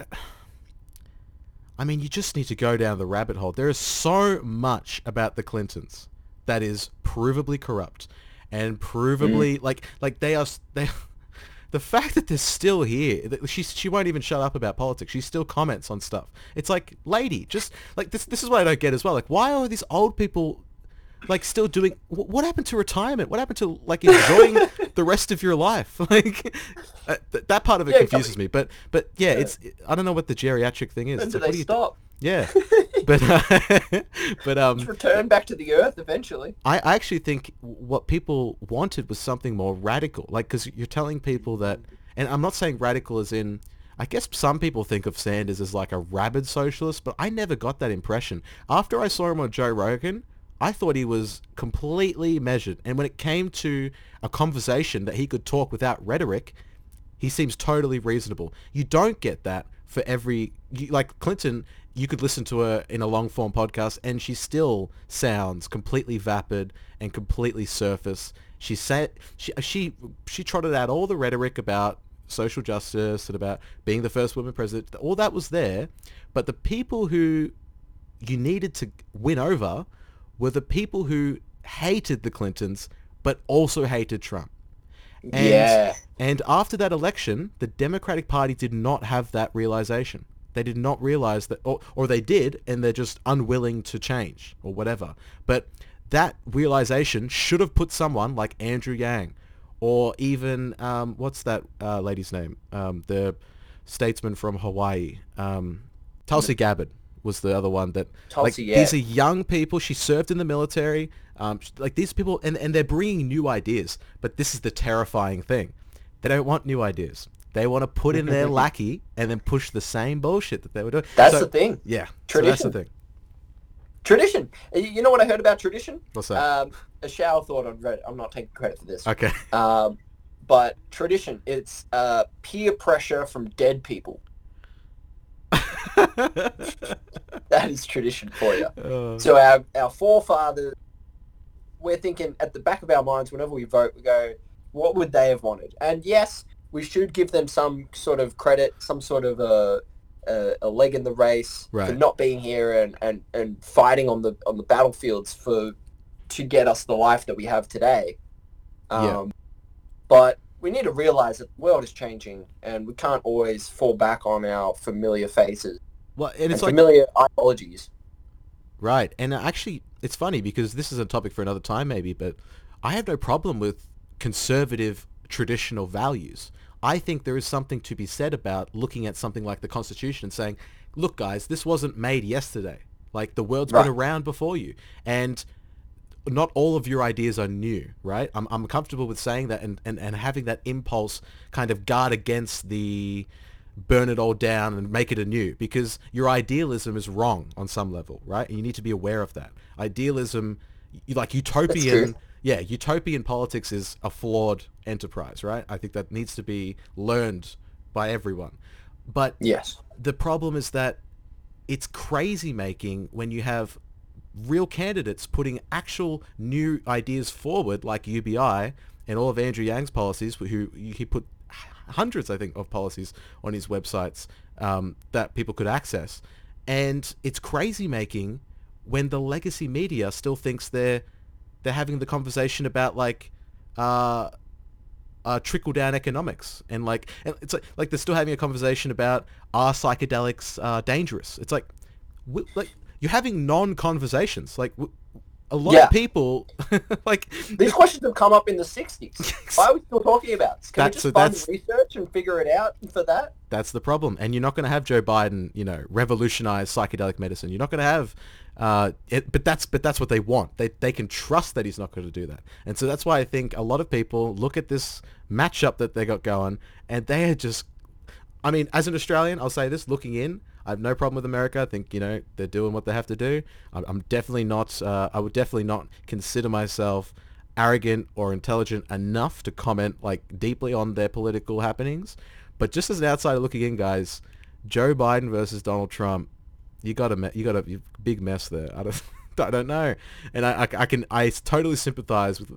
I mean, you just need to go down the rabbit hole. There is so much about the Clintons that is provably corrupt and provably like like they are they the fact that they're still here she she won't even shut up about politics. She still comments on stuff. It's like lady just like this this is what i don't get as well. Like why are these old people like still doing what happened to retirement? What happened to like enjoying the rest of your life? Like uh, th- that part of it Yeah, confuses me but but yeah, it's i don't know what the geriatric thing is. When do like, they stop? yeah but uh, but um Return back to the earth eventually. I, I actually think what people wanted was something more radical. Like, because you're telling people that, and I'm not saying radical as in, I guess some people think of Sanders as like a rabid socialist, but I never got that impression. After I saw him on Joe Rogan, I thought he was completely measured. And when it came to a conversation that he could talk without rhetoric, he seems totally reasonable. You don't get that for every you, like Clinton. You could listen to her in a long form podcast, and she still sounds completely vapid and completely surface. She said she uh, she she trotted out all the rhetoric about social justice and about being the first woman president. All that was there, but the people who you needed to win over were the people who hated the Clintons but also hated Trump. And, Yeah. And after that election, the Democratic Party did not have that realization. They did not realize that, or, or they did, and they're just unwilling to change or whatever. But that realization should have put someone like Andrew Yang, or even um, what's that uh, lady's name? Um, the statesman from Hawaii, um, Tulsi Gabbard was the other one that like Tulsi, yeah. these are young people. She served in the military. Um, like these people, and, and they're bringing new ideas. But this is the terrifying thing: they don't want new ideas. They want to put in their lackey and then push the same bullshit that they were doing. That's So- the thing. Yeah, so that's the Tradition. thing. Tradition. Uh, You you know what I heard about tradition? What's that? Um, a shower thought on Reddit. I'm not taking credit for this. okay. Um, but tradition, it's uh, peer pressure from dead people. That is tradition for you. Uh, So our, our forefathers, we're thinking at the back of our minds whenever we vote, we go, what would they have wanted? And yes, we should give them some sort of credit, some sort of a, a, a leg in the race for not being here and, and, and fighting on the on the battlefields for to get us the life that we have today. Um, Yeah. But we need to realize that the world is changing and we can't always fall back on our familiar faces well, and and it's like familiar ideologies. Right. And actually, it's funny because this is a topic for another time maybe, but I have no problem with conservative traditional values. I think there is something to be said about looking at something like the Constitution and saying, look, guys, this wasn't made yesterday. Like, the world's Right. been around before you. And not all of your ideas are new, right? I'm, I'm comfortable with saying that and, and, and having that impulse kind of guard against the burn it all down and make it anew because your idealism is wrong on some level, right? And you need to be aware of that. Idealism, like utopian. Yeah, utopian politics is a flawed enterprise, right? I think that needs to be learned by everyone. But Yes. the problem is that it's crazy making when you have real candidates putting actual new ideas forward like UBI and all of Andrew Yang's policies who he put hundreds I think of policies on his websites um, that people could access and it's crazy making when the legacy media still thinks they're they're having the conversation about like uh, uh, trickle down economics and like and it's like like they're still having a conversation about are psychedelics uh, dangerous? It's like like you're having non-conversations. Like w- a lot Yeah. of people like These questions have come up in the 60s. Why are we still talking about this? Can That's- we just that's- research and figure it out for that? That's the problem, and you're not going to have Joe Biden, you know, revolutionize psychedelic medicine. You're not going to have, uh, it, but that's but that's what they want. They they can trust that he's not going to do that, and so that's why I think a lot of people look at this matchup that they got going, and they are just, I mean, as an Australian, I'll say this: looking in, I have no problem with America. I think you know they're doing what they have to do. I'm, definitely not. Uh, I would definitely not consider myself arrogant or intelligent enough to comment like deeply on their political happenings. But just as an outsider looking in, guys, Joe Biden versus Donald Trump, you got a you got a big mess there. I don't I don't know, and I, I, I can I totally sympathize with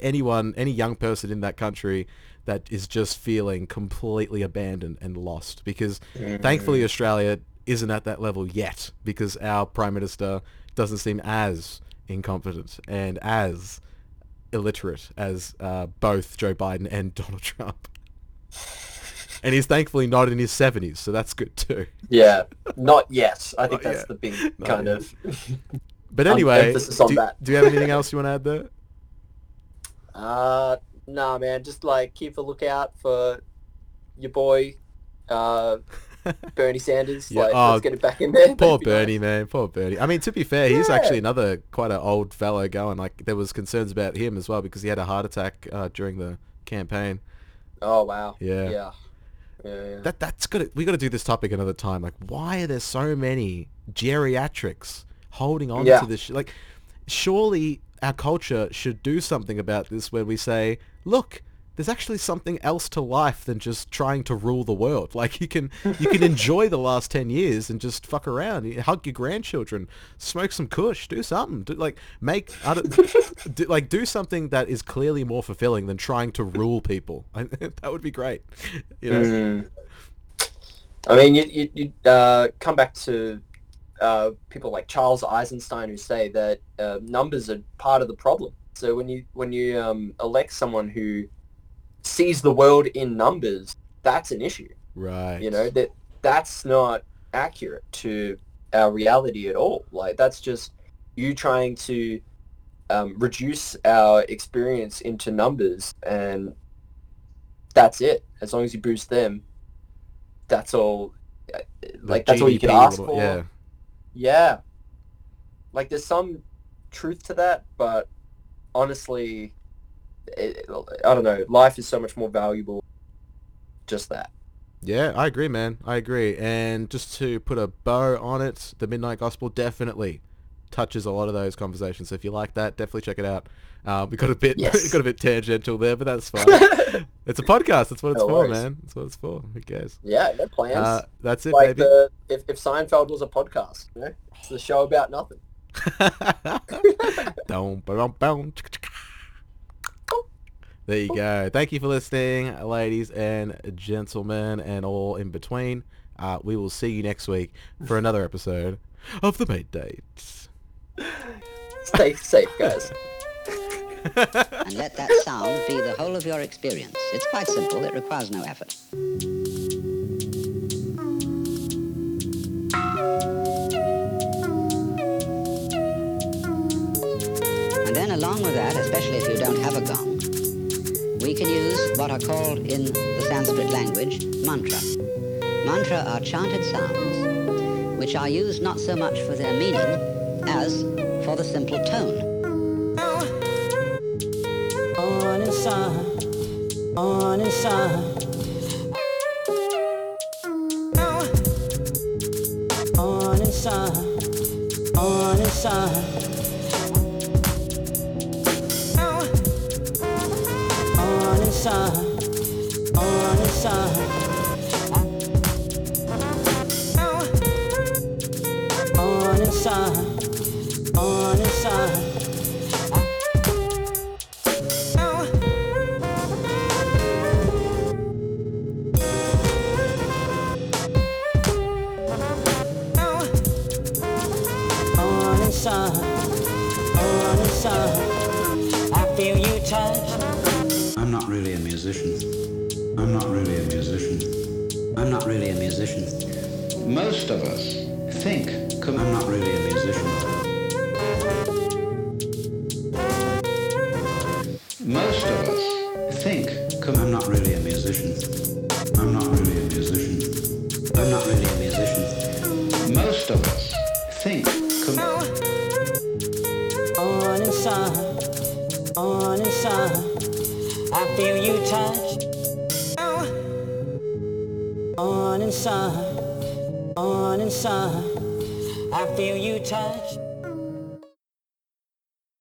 anyone any young person in that country that is just feeling completely abandoned and lost because thankfully Australia isn't at that level yet because our prime minister doesn't seem as incompetent and as illiterate as uh, both Joe Biden and Donald Trump. And he's thankfully not in his 70s, so that's good too. Yeah, not yet. I think Not that's yet. the big Not kind yet. of. But Um, anyway, emphasis on do, do you have anything else you want to add there? Uh, nah, man. Just like keep a lookout for your boy, uh, Bernie Sanders. Yeah, Like, oh, let's get it back in there. Poor That'd nice. Bernie, man. Poor Bernie. I mean, to be fair, he's Yeah. actually another quite an old fellow going. Like, there was concerns about him as well because he had a heart attack uh, during the campaign. Oh wow. Yeah. Yeah. Yeah. yeah. That that's good. We got to do this topic another time. Like, why are there so many geriatrics holding on Yeah. to this? Sh- like, surely our culture should do something about this. where we say, look, there's actually something else to life than just trying to rule the world. Like, you can you can enjoy the last ten years and just fuck around, You hug your grandchildren, smoke some kush, do something. Do, like, make do, like do something that is clearly more fulfilling than trying to rule people. that would be great. You know. Mm. I mean, you you, you uh, come back to uh, people like Charles Eisenstein who say that uh, numbers are part of the problem. So when you when you um, elect someone who sees the world in numbers, that's an issue. Right. You know that that's not accurate to our reality at all. Like that's just you trying to um, reduce our experience into numbers, and that's it. As long as you boost them, that's all. uh, Like that's all you can ask for. Yeah. Yeah. Like there's some truth to that, but honestly, it, I don't know. Life is so much more valuable. Just that. Yeah, I agree, man. I agree. And just to put a bow on it, the Midnight Gospel definitely touches a lot of those conversations. So if you like that, definitely check it out. Uh, we got a bit Yes. got a bit tangential there, but that's fine. it's a podcast. That's what it's No for, worries. man. That's what it's for. Who cares? Yeah, no plans. Uh, that's it, like baby. the if, if Seinfeld was a podcast, you know, it's the show about nothing. Dum, ba-dum, bum, chicka, chicka. There you go. Thank you for listening, ladies and gentlemen, and all in between. Uh, we will see you next week for another episode of the Mate Date. Stay safe, guys. and let that sound be the whole of your experience. It's quite simple. It requires no effort. And then along with that, especially if you don't have a gong, we can use what are called in the Sanskrit language mantra. Mantra are chanted sounds which are used not so much for their meaning as for the simple tone. on inside, on inside. On on. On touch. I'm not really a musician. I'm not really a musician. I'm not really a musician. Most of us think com- I'm not really a musician. On